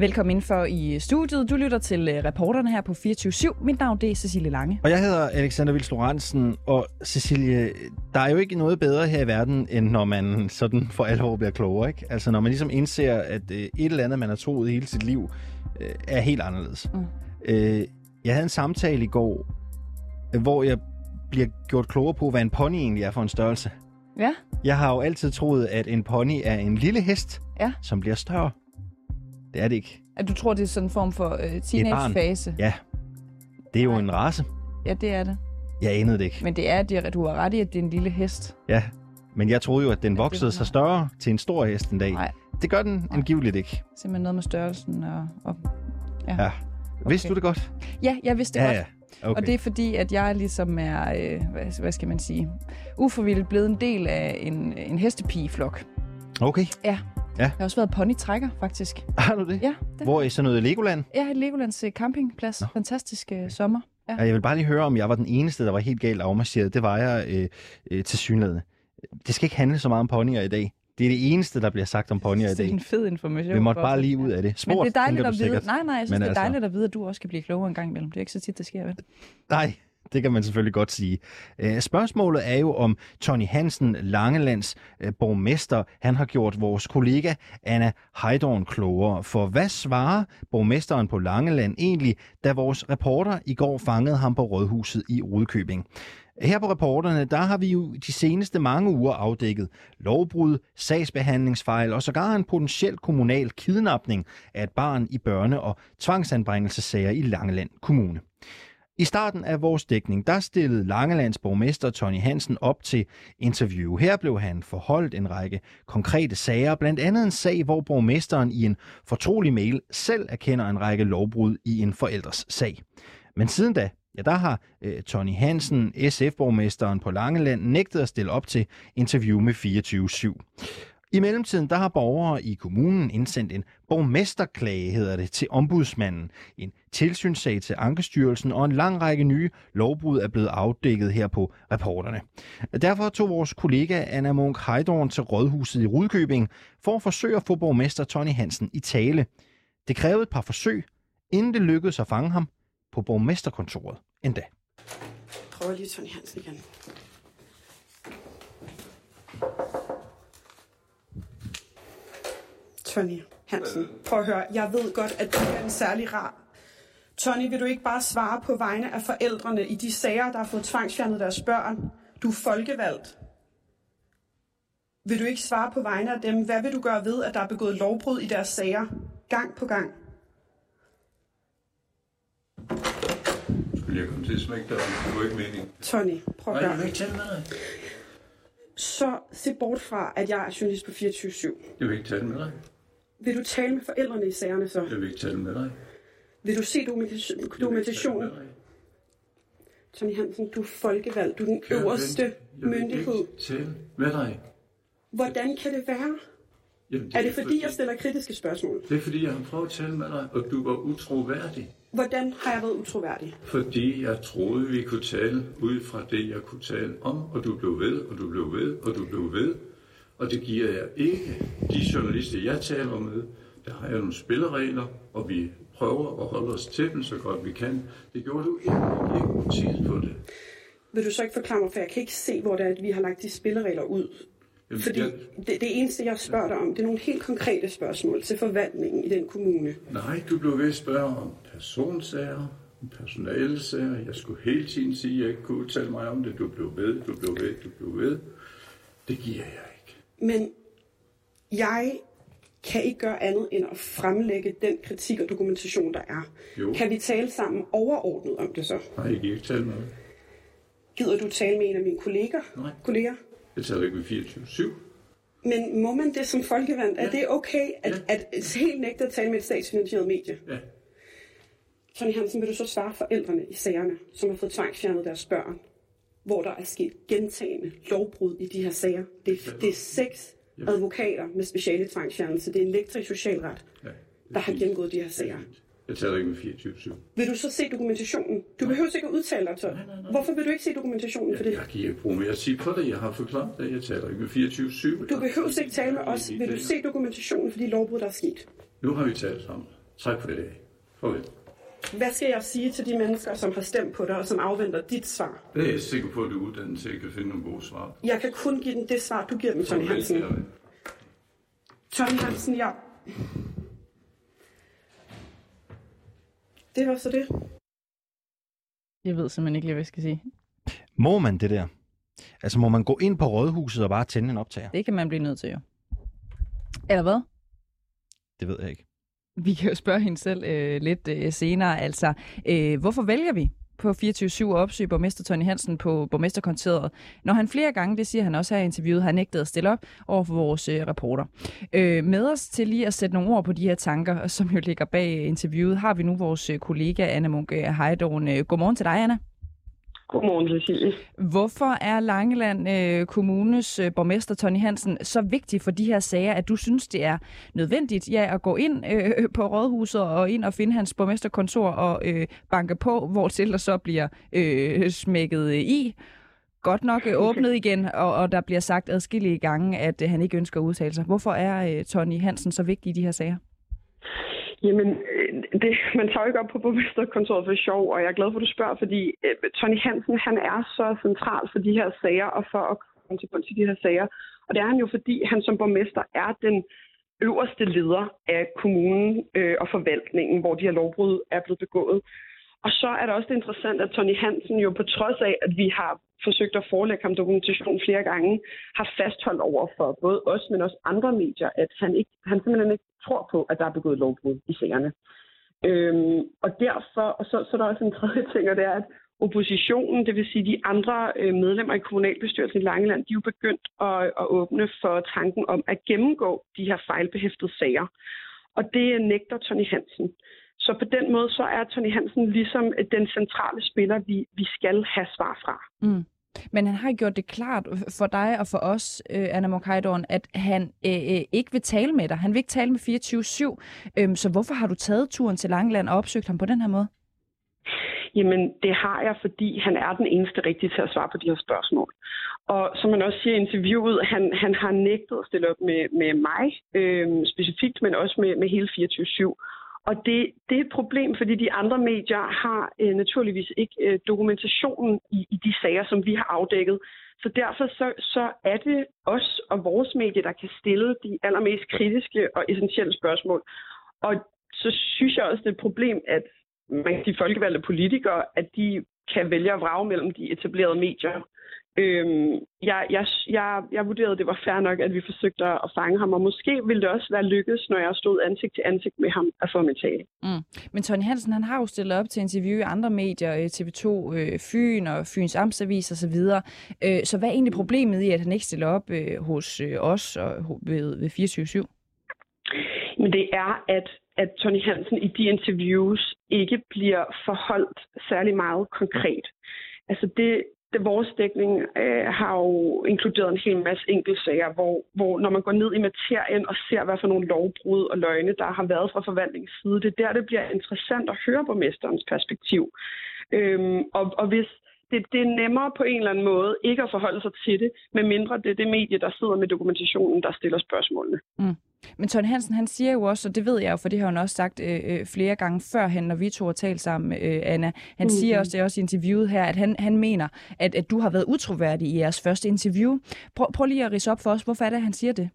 Velkommen ind for i studiet. Du lytter til øh, reporterne her på 24-7. Mit navn det er Cecilie Lange. Og jeg hedder Alexander Vils Lorentzen, og Cecilie, der er jo ikke noget bedre her i verden, end når man sådan for alvor bliver klogere, ikke? Altså når man ligesom indser, at øh, et eller andet, man har troet hele sit liv, øh, er helt anderledes. Mm. Jeg havde en samtale i går, hvor jeg bliver gjort klogere på, hvad en pony egentlig er for en størrelse. Ja. Jeg har jo altid troet, at en pony er en lille hest, Ja. som bliver større. Det er det ikke. At du tror, det er sådan en form for øh, teenagefase? Ja. Det er jo en race. Ja, det er det. Jeg anede det ikke. Men det er, det, du har ret i, at det er en lille hest. Ja, men jeg troede jo, at den voksede sig større til en stor hest en dag. Nej, Det gør den angiveligt ikke. simpelthen noget med størrelsen. Og, og... Ja. Vidste du det godt? Ja, jeg vidste det ja, godt. ja. Okay. Og det er fordi, at jeg ligesom er, øh, hvad, hvad skal man sige, uforvildt blevet en del af en, en hestepigeflok. Okay. Ja. Ja. Jeg har også været ponytrækker, faktisk. Har du det? Ja, det. Hvor i sådan noget Legoland? Jeg har Legolands øh, campingplads. Nå. Fantastisk øh, sommer. Ja. Ja. Jeg vil bare lige høre, om jeg var den eneste, der var helt galt afmarcheret. Det var jeg øh, øh, til synligheden. Det skal ikke handle så meget om ponyer i dag. Det er det eneste, der bliver sagt om ponyer i Det er dag. en fed information. Vi måtte bare lige ud af det. Men Sport, det er dejligt at vide. Nej, nej, jeg synes, Men det er altså- dejligt at vide, at du også kan blive klogere en gang imellem. Det er ikke så tit, der sker, vel? Nej, det kan man selvfølgelig godt sige. Øh, spørgsmålet er jo, om Tony Hansen, Langelands øh, borgmester, han har gjort vores kollega Anna Heidorn klogere. For hvad svarer borgmesteren på Langeland egentlig, da vores reporter i går fangede ham på Rådhuset i Rudkøbing? Her på reporterne, der har vi jo de seneste mange uger afdækket lovbrud, sagsbehandlingsfejl og sågar en potentiel kommunal kidnapning af et barn i børne- og tvangsanbringelsessager i Langeland Kommune. I starten af vores dækning, der stillede Langelands borgmester Tony Hansen op til interview. Her blev han forholdt en række konkrete sager, blandt andet en sag, hvor borgmesteren i en fortrolig mail selv erkender en række lovbrud i en forældres sag. Men siden da, ja, der har øh, Tony Hansen, SF-borgmesteren på Langeland, nægtet at stille op til interview med 24-7. I mellemtiden der har borgere i kommunen indsendt en borgmesterklage, hedder det, til ombudsmanden. En tilsynssag til Ankestyrelsen og en lang række nye lovbrud er blevet afdækket her på reporterne. Derfor tog vores kollega Anna Munk Heidorn til Rådhuset i Rudkøbing for at forsøge at få borgmester Tony Hansen i tale. Det krævede et par forsøg, inden det lykkedes at fange ham på borgmesterkontoret endda. prøver lige Tony Hansen igen. Tony Hansen, prøv at høre. Jeg ved godt, at du er en særlig rar. Tony, vil du ikke bare svare på vegne af forældrene i de sager, der har fået tvangsfjernet deres børn? Du er folkevalgt. Vil du ikke svare på vegne af dem? Hvad vil du gøre ved, at der er begået lovbrud i deres sager? Gang på gang. Skulle jeg komme til at smække dig? Det var ikke meningen. Tony, prøv at Nej, høre. jeg vil ikke tale med dig. Så se bort fra, at jeg er journalist på 24-7. Jeg vil ikke tale med dig. Vil du tale med forældrene i sagerne så? Jeg vil ikke tale med dig. Vil du se dokumentation? Jeg vil ikke tale dokumentation? med dig. Tony Hansen, du er folkevalgt. Du er den Kære øverste ven, jeg vil myndighed. ikke tale med dig. Hvordan kan det være? Jamen, Er det fordi, jeg stiller kritiske spørgsmål? Det er fordi, jeg har prøvet at tale med dig, og du var utroværdig. Hvordan har jeg været utroværdig? Fordi jeg troede, vi kunne tale ud fra det, jeg kunne tale om, og du blev ved, og du blev ved, og du blev ved. Og det giver jeg ikke. De journalister, jeg taler med, der har jeg nogle spilleregler, og vi prøver at holde os til dem så godt vi kan. Det gjorde du ikke. Ikke tid på det. Vil du så ikke forklare mig, for jeg kan ikke se, hvor det er, at vi har lagt de spilleregler ud. Jamen, Fordi jeg, det, det eneste, jeg spørger dig om, det er nogle helt konkrete spørgsmål til forvaltningen i den kommune. Nej, du blev ved at spørge om personsager, personalesager. Jeg skulle hele tiden sige, at jeg ikke kunne udtale mig om det. Du blev ved, du blev ved, du blev ved. Det giver jeg. Men jeg kan ikke gøre andet end at fremlægge den kritik og dokumentation, der er. Jo. Kan vi tale sammen overordnet om det så? Nej, jeg giver ikke tale med dig. Gider du tale med en af mine kolleger? Nej. kolleger? Jeg taler ikke med 24-7. Men må man det som folkevalgt? Er Ja. det okay at, Ja. at helt nægte at tale med et statsfinansieret medie? Ja, Tony Hansen, vil du så svare forældrene i sagerne, som har fået tvangsfjernet deres børn, hvor der er sket gentagende lovbrud i de her sager? Det, er- det er seks advokater med speciale tvangsfjernelse. Det er en lektor i socialret, ja. det er der har gennemgået de her Det er sager. Jeg taler ikke med 24-7. Vil du så se dokumentationen? Du behøver ikke at udtale dig, Tony. Hvorfor vil du ikke se dokumentationen for det? Jeg giver ikke bruge mere tid på det. Jeg har forklaret det. Jeg taler ikke med 24-7. Du behøver ikke tale med os. Vil du se dokumentationen for de lovbrud, der er sket? Nu har vi talt sammen. Tak for dag. Farvel. Hvad skal jeg sige til de mennesker, som har stemt på dig, og som afventer dit svar? Det er jeg sikker på, at du er uddannet til at kan finde nogle gode svar. Jeg kan kun give dem det svar, du giver dem, Tony Hansen. Tony Hansen, ja. Det var så det. Jeg ved simpelthen ikke lige, hvad jeg skal sige. Må man det der? Altså må man gå ind på rådhuset og bare tænde en optager? Det kan man blive nødt til, jo. Eller hvad? Det ved jeg ikke. Vi kan jo spørge hende selv øh, lidt øh, senere. Altså, øh, hvorfor vælger vi på 24-7 at opsøge borgmester Tony Hansen på borgmesterkontoret, når han flere gange, det siger han også her i interviewet, har nægtet at stille op over for vores øh, reporter. Øh, med os til lige at sætte nogle ord på de her tanker, som jo ligger bag øh, interviewet, har vi nu vores øh, kollega Anna Munke øh, Heidorn. Øh, godmorgen til dig, Anna. Godmorgen, Cecilie. Hvorfor er Langeland øh, Kommunes øh, borgmester Tony Hansen så vigtig for de her sager, at du synes, det er nødvendigt ja, at gå ind øh, på rådhuset og ind og finde hans borgmesterkontor og øh, banke på, hvor til der så bliver øh, smækket i? Godt nok øh, åbnet igen, og, og der bliver sagt adskillige gange, at øh, han ikke ønsker at udtale sig. Hvorfor er øh, Tony Hansen så vigtig i de her sager? Jamen, øh, det, man tager jo ikke op på borgmesterkontoret for sjov, og jeg er glad for, at du spørger, fordi øh, Tony Hansen, han er så central for de her sager, og for at komme til bunds i de her sager. Og det er han jo, fordi han som borgmester er den øverste leder af kommunen øh, og forvaltningen, hvor de her lovbrud er blevet begået. Og så er det også interessant, at Tony Hansen jo på trods af, at vi har forsøgt at forelægge ham dokumentation flere gange, har fastholdt over for både os, men også andre medier, at han, ikke, han simpelthen ikke tror på, at der er begået lovbrud i sagerne. Øhm, og derfor, og så, så er der også en tredje ting, og det er, at oppositionen, det vil sige de andre øh, medlemmer i kommunalbestyrelsen i Langeland, de er jo begyndt at, at åbne for tanken om at gennemgå de her fejlbehæftede sager. Og det nægter Tony Hansen. Så på den måde, så er Tony Hansen ligesom den centrale spiller, vi, vi skal have svar fra. Mm. Men han har gjort det klart for dig og for os, øh, Anna Mokajdoren, at han øh, øh, ikke vil tale med dig. Han vil ikke tale med 24-7. Øhm, så hvorfor har du taget turen til Langeland og opsøgt ham på den her måde? Jamen, det har jeg, fordi han er den eneste rigtige til at svare på de her spørgsmål. Og som man også siger i interviewet, han, han har nægtet at stille op med, med mig øh, specifikt, men også med, med hele 24-7. Og det, det er et problem, fordi de andre medier har øh, naturligvis ikke øh, dokumentationen i, i de sager, som vi har afdækket. Så derfor så, så er det os og vores medier, der kan stille de allermest kritiske og essentielle spørgsmål. Og så synes jeg også, det er et problem, at man, de folkevalgte politikere, at de kan vælge at vrage mellem de etablerede medier. Øhm, jeg, jeg, jeg, jeg vurderede, at det var fair nok, at vi forsøgte at fange ham, og måske ville det også være lykkedes, når jeg stod ansigt til ansigt med ham at få min tale. Mm. Men Tony Hansen, han har jo stillet op til interview i andre medier, øh, TV2 øh, Fyn og Fyns Amtsavis osv. Så, øh, så hvad er egentlig problemet i, at han ikke stiller op hos os og ved, ved 24-7? Men det er, at, at Tony Hansen i de interviews ikke bliver forholdt særlig meget konkret. Altså det, det, vores dækning øh, har jo inkluderet en hel masse enkeltsager, hvor, hvor når man går ned i materien og ser, hvad for nogle lovbrud og løgne, der har været fra forvaltningens side, det er der, det bliver interessant at høre borgmesterens perspektiv. Øhm, og, og hvis det, det er nemmere på en eller anden måde ikke at forholde sig til det, medmindre det er det medie, der sidder med dokumentationen, der stiller spørgsmålene. Mm. Men Tony Hansen, han siger jo også, og det ved jeg jo, for det har han også sagt øh, øh flere gange før, når vi to har talt sammen, øh, Anna. Han mm-hmm. siger også, det er også i interviewet her, at han, han mener, at, at du har været utroværdig i jeres første interview. Prøv, prøv lige at rise op for os, hvorfor er det, han siger det?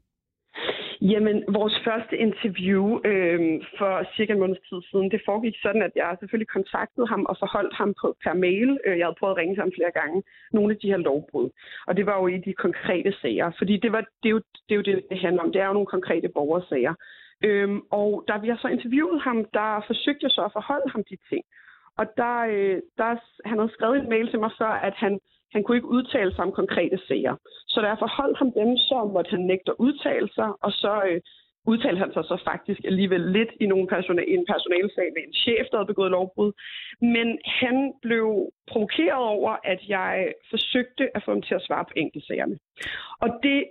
Jamen, vores første interview øh, for cirka en måneds tid siden, det foregik sådan, at jeg selvfølgelig kontaktede ham og forholdt ham på, per mail. Øh, jeg havde prøvet at ringe til ham flere gange. Nogle af de her lovbrud. Og det var jo i de konkrete sager. Fordi det, var, det, er, jo, det er jo det, det handler om. Det er jo nogle konkrete borgersager. Øhm, og da vi har så interviewet ham, der forsøgte jeg så at forholde ham de ting. Og der, øh, der, han havde skrevet en mail til mig før, at han han kunne ikke udtale sig om konkrete sager. Så derfor holdt ham dem, som måtte han nægte at udtale sig, og så øh, udtalte han sig så faktisk alligevel lidt i, nogle persona- i en personalsag med en chef, der havde begået lovbrud. Men han blev provokeret over, at jeg forsøgte at få ham til at svare på enkeltsagerne. Og det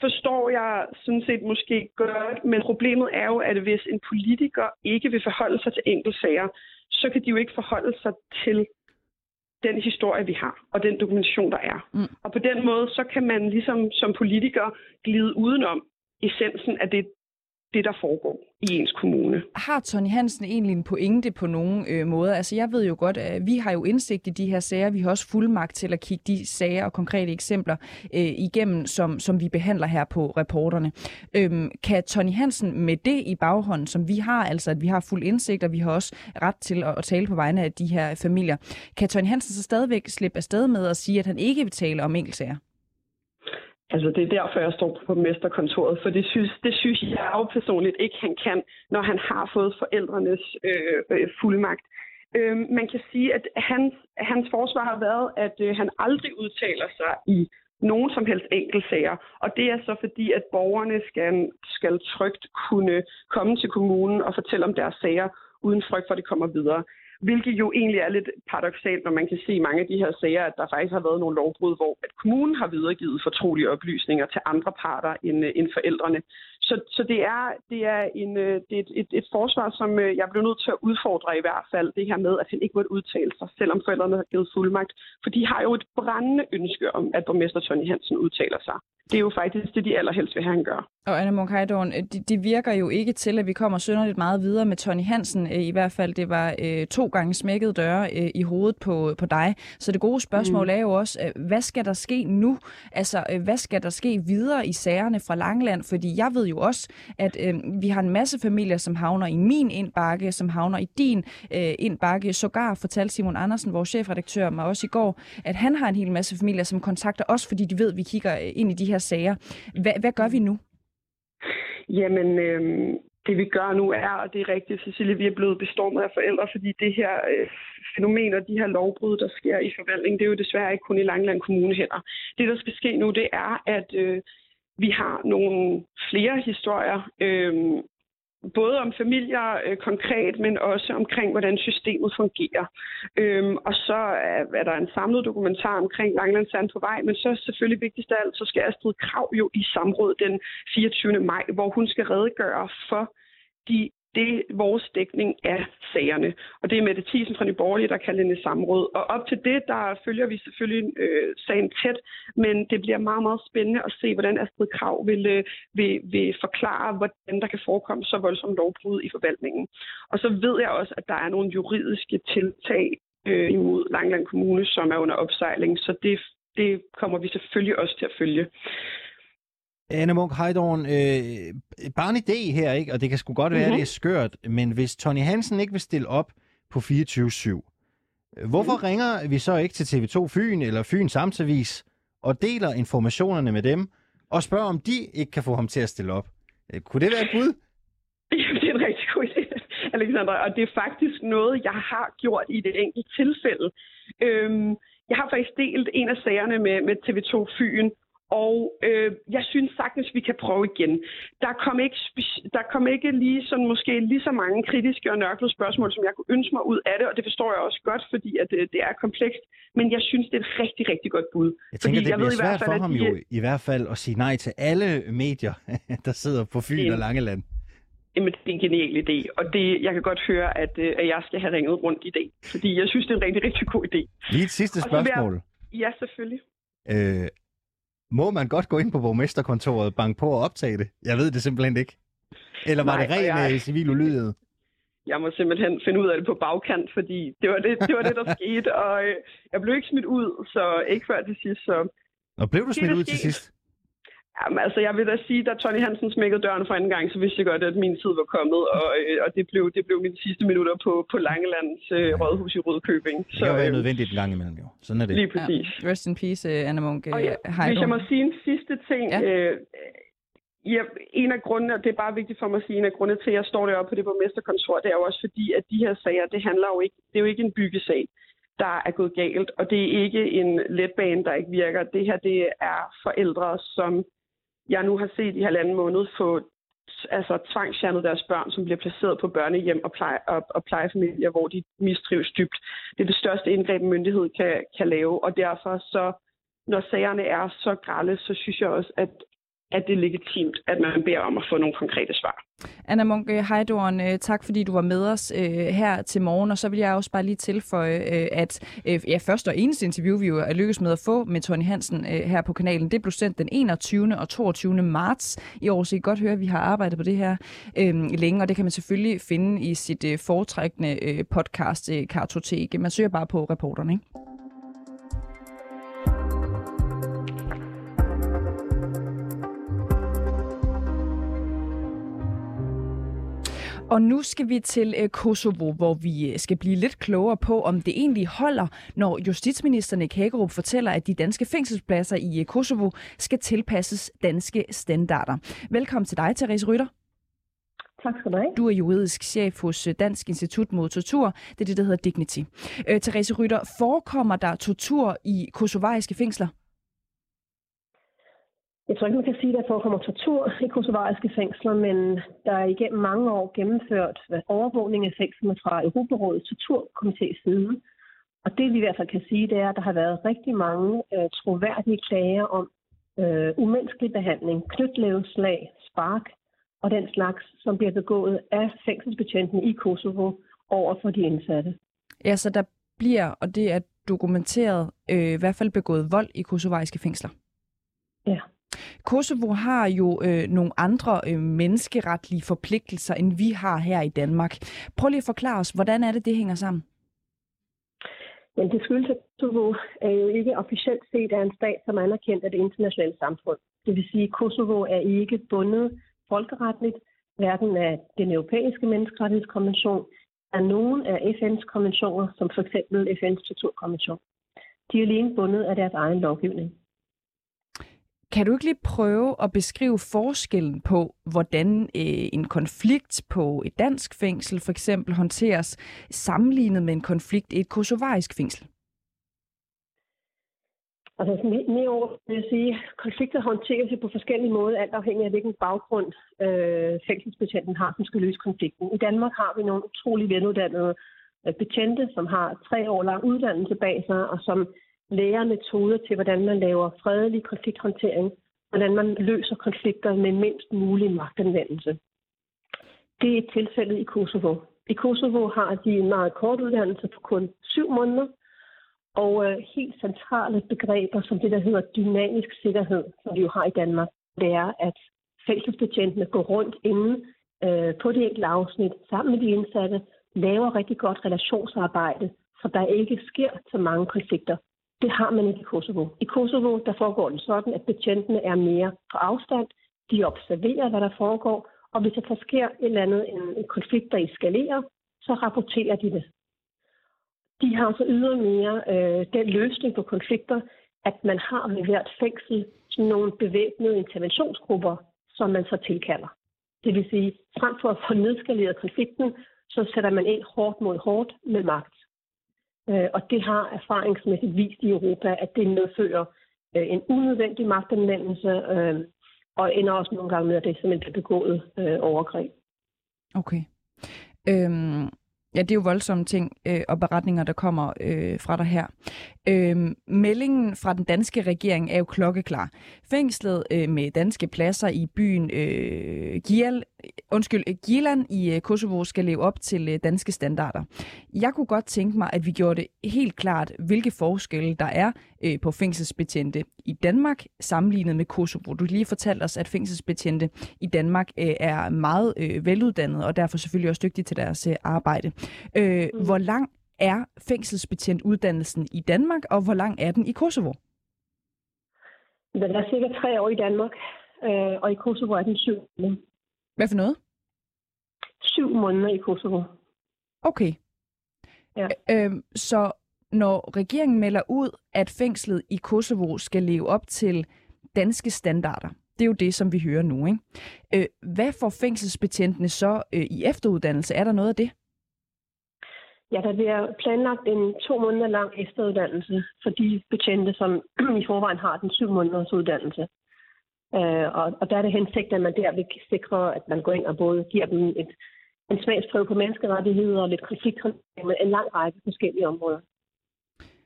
forstår jeg sådan set måske godt, men problemet er jo, at hvis en politiker ikke vil forholde sig til enkeltsager, så kan de jo ikke forholde sig til den historie, vi har, og den dokumentation, der er. Mm. Og på den måde, så kan man ligesom som politiker glide udenom essensen af det, det, der foregår i ens kommune. Har Tony Hansen egentlig en pointe på nogen øh, måder? Altså jeg ved jo godt, at vi har jo indsigt i de her sager. Vi har også fuldmagt til at kigge de sager og konkrete eksempler øh, igennem, som, som vi behandler her på reporterne. Øhm, kan Tony Hansen med det i baghånden, som vi har, altså at vi har fuld indsigt, og vi har også ret til at, at tale på vegne af de her familier, kan Tony Hansen så stadigvæk slippe afsted med at sige, at han ikke vil tale om enkeltsager? Altså, det er derfor, jeg står på mesterkontoret, for det synes, det synes jeg jo personligt ikke, han kan, når han har fået forældrenes øh, øh, fuldmagt. Øh, man kan sige, at hans, hans forsvar har været, at øh, han aldrig udtaler sig i nogen som helst enkeltsager. Og det er så fordi, at borgerne skal, skal trygt kunne komme til kommunen og fortælle om deres sager, uden frygt for, at det kommer videre. Hvilket jo egentlig er lidt paradoxalt, når man kan se i mange af de her sager, at der faktisk har været nogle lovbrud, hvor at kommunen har videregivet fortrolige oplysninger til andre parter end, øh, end forældrene. Så, så det er, det er, en, øh, det er et, et, et forsvar, som øh, jeg blev nødt til at udfordre i hvert fald, det her med, at han ikke måtte udtale sig, selvom forældrene har givet fuldmagt. For de har jo et brændende ønske om, at borgmester Tony Hansen udtaler sig det er jo faktisk det, de allerhelst vil have, han gør. Og Anna Munk det, de virker jo ikke til, at vi kommer synderligt meget videre med Tony Hansen. Øh, I hvert fald, det var øh, to gange smækket døre øh, i hovedet på, på dig. Så det gode spørgsmål mm. er jo også, øh, hvad skal der ske nu? Altså, øh, hvad skal der ske videre i sagerne fra Langland? Fordi jeg ved jo også, at øh, vi har en masse familier, som havner i min indbakke, som havner i din øh, indbakke. Sågar fortalte Simon Andersen, vores chefredaktør, mig også i går, at han har en hel masse familier, som kontakter os, fordi de ved, at vi kigger øh, ind i de her sager. Hvad, hvad gør vi nu? Jamen, øh, det vi gør nu er, og det er rigtigt, Cecilie, vi er blevet bestormet af forældre, fordi det her øh, fænomen og de her lovbrud, der sker i forvaltningen, det er jo desværre ikke kun i Langland Kommune heller. Det, der skal ske nu, det er, at øh, vi har nogle flere historier øh, både om familier øh, konkret, men også omkring, hvordan systemet fungerer. Øhm, og så er, er der en samlet dokumentar omkring Langlandsand på vej, men så selvfølgelig vigtigst af alt, så skal Astrid Krav jo i samråd den 24. maj, hvor hun skal redegøre for de det er vores dækning af sagerne. Og det er Mette Thiesen fra Nyborgerlige, der kalder det samråd. Og op til det, der følger vi selvfølgelig øh, sagen tæt, men det bliver meget, meget spændende at se, hvordan Astrid Krav vil, øh, vil, vil forklare, hvordan der kan forekomme så voldsomt lovbrud i forvaltningen. Og så ved jeg også, at der er nogle juridiske tiltag øh, imod Langland Kommune, som er under opsejling. Så det, det kommer vi selvfølgelig også til at følge. Anne Munk Heidorn, øh, bare en idé her, ikke? og det kan sgu godt være, mm-hmm. det er skørt, men hvis Tony Hansen ikke vil stille op på 24-7, hvorfor mm. ringer vi så ikke til TV2 Fyn eller Fyn Samtavis og deler informationerne med dem, og spørger, om de ikke kan få ham til at stille op? Øh, kunne det være et bud? Jamen, det er en rigtig god idé, Alexandra, og det er faktisk noget, jeg har gjort i det enkelte tilfælde. Øhm, jeg har faktisk delt en af sagerne med, med TV2 Fyn, og øh, jeg synes sagtens, vi kan prøve igen. Der kom, ikke, der kom ikke lige sådan, måske lige så mange kritiske og nørklede spørgsmål, som jeg kunne ønske mig ud af det, og det forstår jeg også godt, fordi at det, øh, det er komplekst. Men jeg synes, det er et rigtig, rigtig godt bud. Jeg tænker, fordi det jeg bliver ved svært fald, for ham de... jo i hvert fald at sige nej til alle medier, der sidder på Fyn og Langeland. Jamen, det er en genial idé, og det, jeg kan godt høre, at, øh, at jeg skal have ringet rundt i dag, fordi jeg synes, det er en rigtig, rigtig god idé. Lige et sidste spørgsmål. Jeg... Ja, selvfølgelig. Øh, må man godt gå ind på borgmesterkontoret, banke på og optage det? Jeg ved det simpelthen ikke. Eller var Nej, det ren jeg... Øh, civil ulydighed? Jeg må simpelthen finde ud af det på bagkant, fordi det var det, det, var det der skete, og øh, jeg blev ikke smidt ud, så ikke før til sidst. Så... Og blev du smidt ud til sidst? Jamen, altså, jeg vil da sige, da Tony Hansen smækkede døren for anden gang, så vidste jeg godt, at min tid var kommet, og, øh, og det, blev, det blev mine sidste minutter på, på Langelands øh, rådhus i Rødkøbing. Så, det kan være øh, nødvendigt en gang imellem, jo. Sådan er det. Lige præcis. Ja. Rest in peace, uh, Anna Munk. Og ja, hvis jeg må sige en sidste ting. Ja. Øh, ja, en af grundene, og det er bare vigtigt for mig at sige, en af grundene til, at jeg står deroppe på det borgmesterkontor, det er jo også fordi, at de her sager, det handler jo ikke, det er jo ikke en byggesag der er gået galt, og det er ikke en letbane, der ikke virker. Det her, det er forældre, som jeg nu har set i halvanden måned få altså tvangsfjernet deres børn, som bliver placeret på børnehjem og, pleje, og, og plejefamilier, hvor de mistrives dybt. Det er det største indgreb, en myndighed kan, kan lave, og derfor så, når sagerne er så grælde, så synes jeg også, at at det er legitimt, at man beder om at få nogle konkrete svar. Anna Munk øh, Heidorn, øh, tak fordi du var med os øh, her til morgen, og så vil jeg også bare lige tilføje, øh, at øh, ja, første og eneste interview, vi jo er lykkedes med at få med Tony Hansen øh, her på kanalen, det blev sendt den 21. og 22. marts i år, så I kan godt høre, at vi har arbejdet på det her øh, længe, og det kan man selvfølgelig finde i sit øh, foretrækkende øh, podcast øh, Kartotek. Man søger bare på reporterne, ikke? Og nu skal vi til øh, Kosovo, hvor vi øh, skal blive lidt klogere på, om det egentlig holder, når justitsminister Nick Hagerup fortæller, at de danske fængselspladser i øh, Kosovo skal tilpasses danske standarder. Velkommen til dig, Therese Rytter. Tak skal du have. Du er juridisk chef hos Dansk Institut mod Tortur. Det er det, der hedder Dignity. Øh, Therese Rytter, forekommer der tortur i kosovariske fængsler? Jeg tror ikke, man kan sige, at der forekommer tortur i kosovariske fængsler, men der er igennem mange år gennemført overvågning af fængslerne fra Europarådets torturkomités side. Og det vi i hvert fald kan sige, det er, at der har været rigtig mange øh, troværdige klager om øh, umenneskelig behandling, knytlæveslag, spark og den slags, som bliver begået af fængselsbetjentene i Kosovo over for de indsatte. Ja, så der bliver, og det er dokumenteret, øh, i hvert fald begået vold i kosovariske fængsler. Ja. Kosovo har jo øh, nogle andre øh, menneskeretlige forpligtelser, end vi har her i Danmark. Prøv lige at forklare os, hvordan er det, det hænger sammen? Men det skyldes, at Kosovo er jo ikke officielt set af en stat, som er anerkendt af det internationale samfund. Det vil sige, at Kosovo er ikke bundet folkeretligt, hverken af den europæiske menneskerettighedskonvention, af nogen af FN's konventioner, som f.eks. FN's torturkonvention. De er alene bundet af deres egen lovgivning. Kan du ikke lige prøve at beskrive forskellen på, hvordan øh, en konflikt på et dansk fængsel for eksempel håndteres sammenlignet med en konflikt i et kosovarisk fængsel? Altså mere over vil jeg sige, konflikter håndteres på forskellige måder, alt afhængig af hvilken baggrund øh, fængselsbetjenten har, som skal løse konflikten. I Danmark har vi nogle utrolig veluddannede øh, betjente, som har tre år lang uddannelse bag sig, og som lærer metoder til, hvordan man laver fredelig konflikthåndtering, hvordan man løser konflikter med mindst mulig magtanvendelse. Det er tilfældet i Kosovo. I Kosovo har de en meget kort uddannelse på kun syv måneder, og øh, helt centrale begreber som det, der hedder dynamisk sikkerhed, som vi jo har i Danmark, det er, at fængselsbetjentene går rundt inde øh, på det enkelte afsnit sammen med de indsatte, laver rigtig godt relationsarbejde, så der ikke sker så mange konflikter. Det har man ikke i Kosovo. I Kosovo der foregår det sådan, at betjentene er mere på afstand. De observerer, hvad der foregår, og hvis der sker et eller andet, en, en konflikt, der eskalerer, så rapporterer de det. De har så ydermere øh, den løsning på konflikter, at man har ved hvert fængsel sådan nogle bevæbnede interventionsgrupper, som man så tilkalder. Det vil sige, frem for at få nedskaleret konflikten, så sætter man ind hårdt mod hårdt med magt. Øh, og det har erfaringsmæssigt vist i Europa, at det medfører øh, en unødvendig magtanvendelse, øh, og ender også nogle gange med, at det simpelthen bliver begået øh, overgreb. Okay. Øhm, Ja, det er jo voldsomme ting øh, og beretninger, der kommer øh, fra dig her. Øh, meldingen fra den danske regering er jo klokkeklar. Fængslet øh, med danske pladser i byen øh, Giel, undskyld, Gilan i øh, Kosovo skal leve op til øh, danske standarder. Jeg kunne godt tænke mig, at vi gjorde det helt klart, hvilke forskelle der er øh, på fængselsbetjente i Danmark sammenlignet med Kosovo. Du lige fortalt os, at fængselsbetjente i Danmark øh, er meget øh, veluddannede og derfor selvfølgelig også dygtige til deres øh, arbejde. Øh, mm. Hvor lang er fængselsbetjentuddannelsen i Danmark, og hvor lang er den i Kosovo? Den er cirka tre år i Danmark, øh, og i Kosovo er den syv måneder. Hvad for noget? Syv måneder i Kosovo. Okay. Ja. Øh, så når regeringen melder ud, at fængslet i Kosovo skal leve op til danske standarder, det er jo det, som vi hører nu. Ikke? Øh, hvad får fængselsbetjentene så øh, i efteruddannelse? Er der noget af det? Ja, der bliver planlagt en to måneder lang efteruddannelse for de betjente, som i forvejen har den syv måneders uddannelse. Øh, og, og der er det hensigt, at man der vil sikre, at man går ind og både giver dem et, en smagsprøve på menneskerettigheder og lidt konflikthåndtering med en lang række forskellige områder.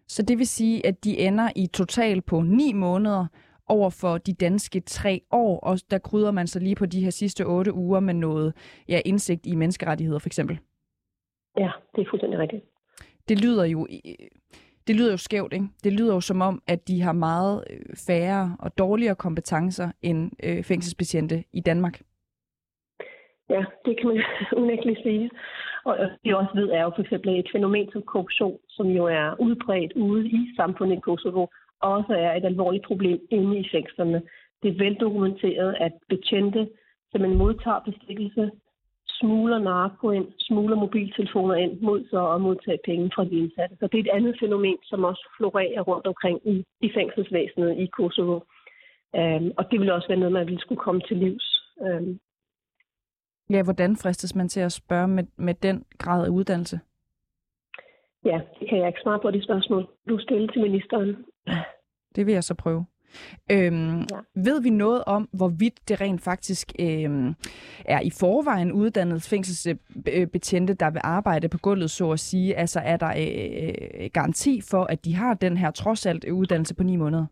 Så det vil sige, at de ender i total på ni måneder, over for de danske tre år, og der krydder man så lige på de her sidste otte uger med noget ja, indsigt i menneskerettigheder for eksempel. Ja, det er fuldstændig rigtigt. Det lyder jo det lyder jo skævt, ikke? Det lyder jo som om, at de har meget øh, færre og dårligere kompetencer end øh, fængselsbetjente i Danmark. Ja, det kan man unægteligt sige. Og det også ved er jo for eksempel et fænomen som korruption, som jo er udbredt ude i samfundet i Kosovo, også er et alvorligt problem inde i fængslerne. Det er veldokumenteret, at betjente simpelthen modtager bestikkelse, smugler narko ind, smugler mobiltelefoner ind mod så at modtage penge fra de indsatte. Så det er et andet fænomen, som også florerer rundt omkring i, i fængselsvæsenet i Kosovo. Um, og det vil også være noget, man ville skulle komme til livs. Um, Ja, hvordan fristes man til at spørge med, med den grad af uddannelse? Ja, det kan jeg ikke svare på det spørgsmål, du stiller til ministeren. Det vil jeg så prøve. Øhm, ja. Ved vi noget om, hvorvidt det rent faktisk øhm, er i forvejen uddannet fængselsbetjente, der vil arbejde på gulvet, så at sige? Altså er der øh, garanti for, at de har den her trods alt uddannelse på ni måneder?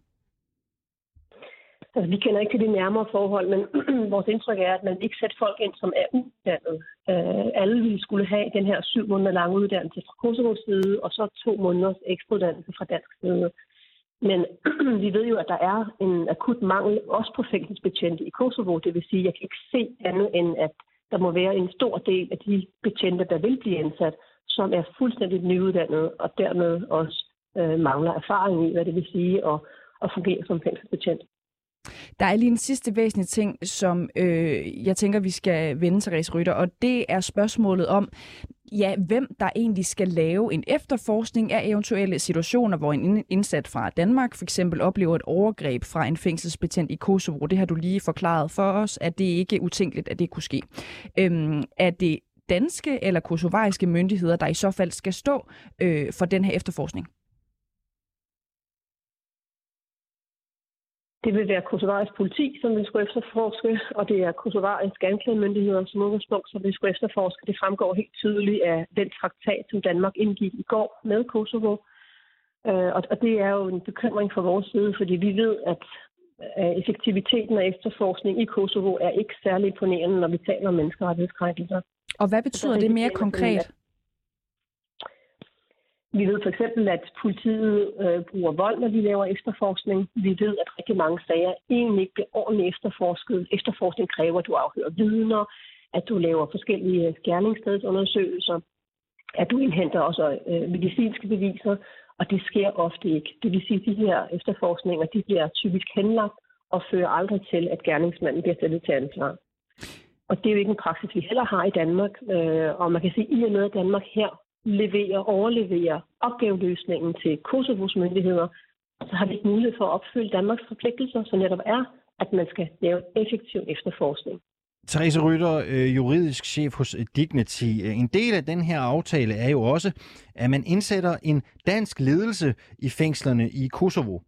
Altså, vi kender ikke til de nærmere forhold, men vores indtryk er, at man ikke sætter folk ind, som er uddannet. Uh, alle ville skulle have den her syv måneder lange uddannelse fra Kosovos side, og så to måneders ekstra uddannelse fra dansk side. Men vi ved jo, at der er en akut mangel også på fængselsbetjente i Kosovo. Det vil sige, at jeg kan ikke se andet end, at der må være en stor del af de betjente, der vil blive ansat, som er fuldstændig nyuddannede og dermed også øh, mangler erfaring i, hvad det vil sige at, at fungere som fængselsbetjent. Der er lige en sidste væsentlig ting, som øh, jeg tænker, vi skal vende, Therese Rytter, og det er spørgsmålet om, ja, hvem der egentlig skal lave en efterforskning af eventuelle situationer, hvor en indsat fra Danmark for eksempel oplever et overgreb fra en fængselsbetjent i Kosovo. Det har du lige forklaret for os, at det ikke er utænkeligt, at det kunne ske. Øhm, er det danske eller kosovariske myndigheder, der i så fald skal stå øh, for den her efterforskning? Det vil være kosovarisk politi, som vil skulle efterforske, og det er kosovarisk anklagemyndigheder som udgangspunkt, som vil skulle efterforske. Det fremgår helt tydeligt af den traktat, som Danmark indgik i går med Kosovo. Øh, og det er jo en bekymring fra vores side, fordi vi ved, at effektiviteten af efterforskning i Kosovo er ikke særlig imponerende, når vi taler om menneskerettighedskrænkelser. Og hvad betyder det mere konkret? Vi ved for eksempel, at politiet øh, bruger vold, når de laver efterforskning. Vi ved, at rigtig mange sager egentlig ikke bliver ordentligt efterforsket. Efterforskning kræver, at du afhører vidner, at du laver forskellige øh, gerningsstedsundersøgelser, at du indhenter også øh, medicinske beviser, og det sker ofte ikke. Det vil sige, at de her efterforskninger de bliver typisk henlagt og fører aldrig til, at gerningsmanden bliver stillet til ansvar. Og det er jo ikke en praksis, vi heller har i Danmark. Øh, og man kan sige, at i og med, at Danmark her leverer, overleverer opgaveløsningen til Kosovos myndigheder, så har vi ikke mulighed for at opfylde Danmarks forpligtelser, som netop er, at man skal lave effektiv efterforskning. Therese Rytter, øh, juridisk chef hos øh, Dignity. En del af den her aftale er jo også, at man indsætter en dansk ledelse i fængslerne i Kosovo.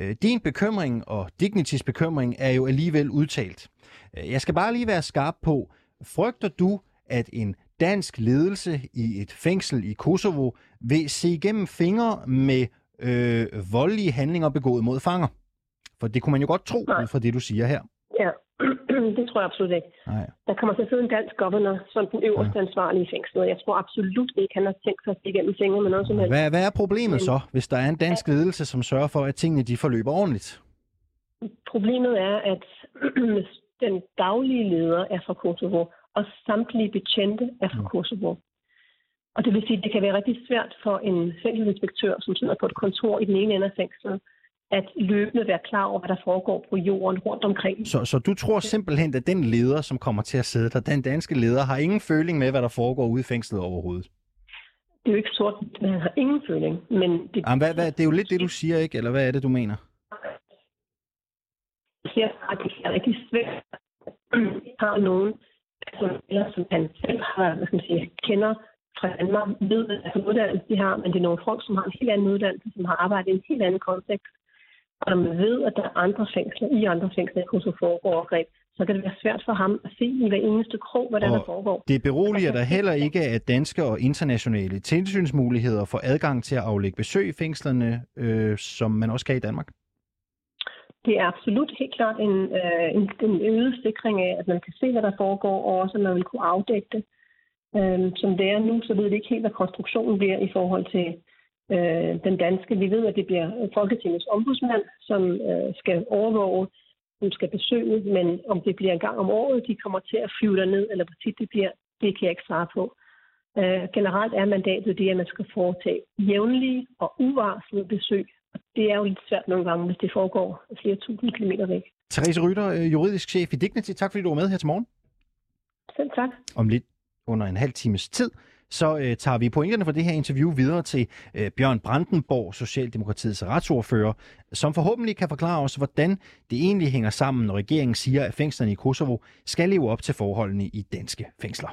Øh, din bekymring og Dignitys bekymring er jo alligevel udtalt. Jeg skal bare lige være skarp på, frygter du, at en dansk ledelse i et fængsel i Kosovo vil se igennem fingre med øh, voldelige handlinger begået mod fanger. For det kunne man jo godt tro, ud fra det, du siger her. Ja, det tror jeg absolut ikke. Nej. Der kommer til at sidde en dansk governor som den øverste ja. ansvarlige i fængslet. Jeg tror absolut ikke, han har tænkt sig at igennem fingre med noget som helst. Hvad, hvad er problemet så, hvis der er en dansk ledelse, som sørger for, at tingene de forløber ordentligt? Problemet er, at den daglige leder er fra Kosovo, og samtlige betjente er fra. Kosovo. Og det vil sige, at det kan være rigtig svært for en fængselsinspektør, som sidder på et kontor i den ene ende af fængslet, at løbende være klar over, hvad der foregår på jorden rundt omkring. Så, så du tror simpelthen, at den leder, som kommer til at sidde der, den danske leder, har ingen føling med, hvad der foregår ude i fængslet overhovedet? Det er jo ikke sort, men han har ingen føling. Men det... Jamen, hvad, hvad, det er jo lidt det, du siger, ikke? Eller hvad er det, du mener? Jeg siger, at det er rigtig svært. har nogen, som, eller som han selv har, hvad skal man sige, kender fra Danmark, ved, hvad for uddannelse de har, men det er nogle folk, som har en helt anden uddannelse, som har arbejdet i en helt anden kontekst. Og når man ved, at der er andre fængsler, i andre fængsler, i Kosovo foregår overgreb, så kan det være svært for ham at se i hver eneste krog, hvad der foregår. Det beroliger der heller ikke, at danske og internationale tilsynsmuligheder får adgang til at aflægge besøg i fængslerne, øh, som man også kan i Danmark? Det er absolut helt klart en, øh, en, en øget sikring af, at man kan se, hvad der foregår, og også at man vil kunne afdække det. Øh, som det er nu, så ved vi ikke helt, hvad konstruktionen bliver i forhold til øh, den danske. Vi ved, at det bliver Folketingets ombudsmand, som øh, skal overvåge, som skal besøge, men om det bliver en gang om året, de kommer til at flyve derned, eller hvor tit det bliver, det kan jeg ikke svare på. Øh, generelt er mandatet det, at man skal foretage jævnlige og uvarslede besøg. Det er jo lidt svært nogle gange, hvis det foregår flere tusind kilometer væk. Therese Rytter, øh, juridisk chef i Dignity. Tak fordi du var med her til morgen. Selv tak. Om lidt under en halv times tid, så øh, tager vi pointerne fra det her interview videre til øh, Bjørn Brandenborg, Socialdemokratiets retsordfører, som forhåbentlig kan forklare os, hvordan det egentlig hænger sammen, når regeringen siger, at fængslerne i Kosovo skal leve op til forholdene i danske fængsler.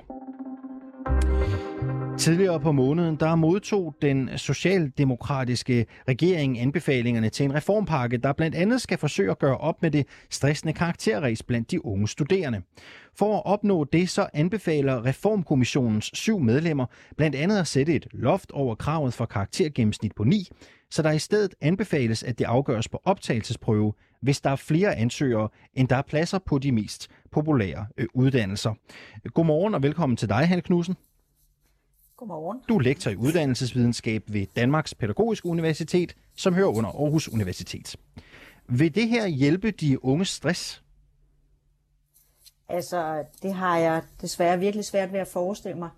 Tidligere på måneden, der modtog den socialdemokratiske regering anbefalingerne til en reformpakke, der blandt andet skal forsøge at gøre op med det stressende karakterræs blandt de unge studerende. For at opnå det, så anbefaler Reformkommissionens syv medlemmer blandt andet at sætte et loft over kravet for karaktergennemsnit på 9, så der i stedet anbefales, at det afgøres på optagelsesprøve, hvis der er flere ansøgere, end der er pladser på de mest populære øh, uddannelser. Godmorgen og velkommen til dig, Hanne Knudsen. Godmorgen. Du er lektor i uddannelsesvidenskab ved Danmarks Pædagogiske Universitet, som hører under Aarhus Universitet. Vil det her hjælpe de unge stress? Altså, det har jeg desværre virkelig svært ved at forestille mig.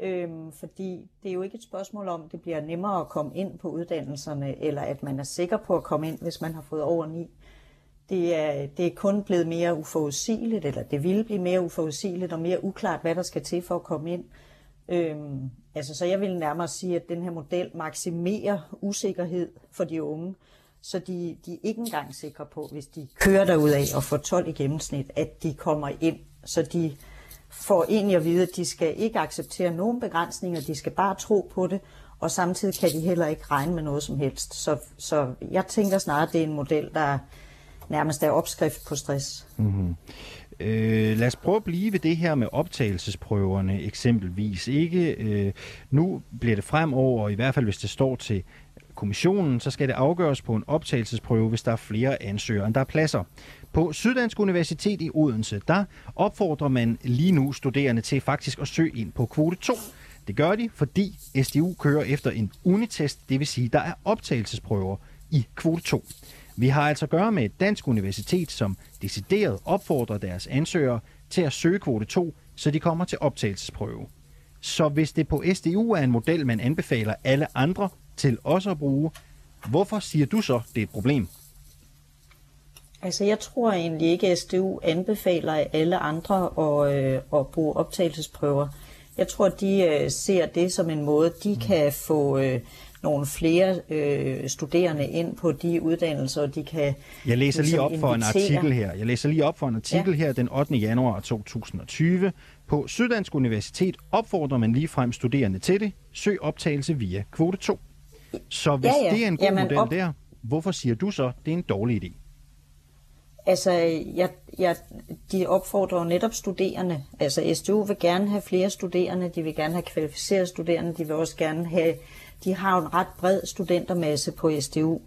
Øhm, fordi det er jo ikke et spørgsmål om, det bliver nemmere at komme ind på uddannelserne, eller at man er sikker på at komme ind, hvis man har fået over 9. Det er, det er kun blevet mere uforudsigeligt, eller det vil blive mere uforudsigeligt og mere uklart, hvad der skal til for at komme ind. Øhm, altså, så jeg vil nærmere sige, at den her model maksimerer usikkerhed for de unge, så de, de er ikke engang sikre på, hvis de kører derudad og får 12 i gennemsnit, at de kommer ind. Så de får egentlig at vide, at de skal ikke acceptere nogen begrænsninger, de skal bare tro på det, og samtidig kan de heller ikke regne med noget som helst. Så, så jeg tænker snarere, at det er en model, der nærmest er opskrift på stress. Mm-hmm. Øh, lad os prøve at blive ved det her med optagelsesprøverne eksempelvis. Ikke øh, Nu bliver det fremover, i hvert fald hvis det står til kommissionen, så skal det afgøres på en optagelsesprøve, hvis der er flere ansøgere, end der er pladser. På Syddansk Universitet i Odense, der opfordrer man lige nu studerende til faktisk at søge ind på kvote 2. Det gør de, fordi SDU kører efter en unitest, det vil sige, der er optagelsesprøver i kvote 2. Vi har altså at gøre med et dansk universitet, som decideret opfordrer deres ansøgere til at søge kvote 2, så de kommer til optagelsesprøve. Så hvis det på SDU er en model, man anbefaler alle andre til også at bruge, hvorfor siger du så, det er et problem? Altså, jeg tror egentlig ikke, at SDU anbefaler alle andre at, øh, at bruge optagelsesprøver. Jeg tror, de øh, ser det som en måde, de mm. kan få øh, nogle flere øh, studerende ind på de uddannelser, de kan Jeg læser lige ligesom op for en artikel her. Jeg læser lige op for en artikel ja. her den 8. januar 2020. På Syddansk Universitet opfordrer man lige frem studerende til det. Søg optagelse via kvote 2. Så hvis ja, ja. det er en god Jamen, model op... der, hvorfor siger du så, det er en dårlig idé? Altså, jeg, jeg, de opfordrer jo netop studerende. Altså, SDU vil gerne have flere studerende, de vil gerne have kvalificerede studerende, de vil også gerne have, de har jo en ret bred studentermasse på SDU,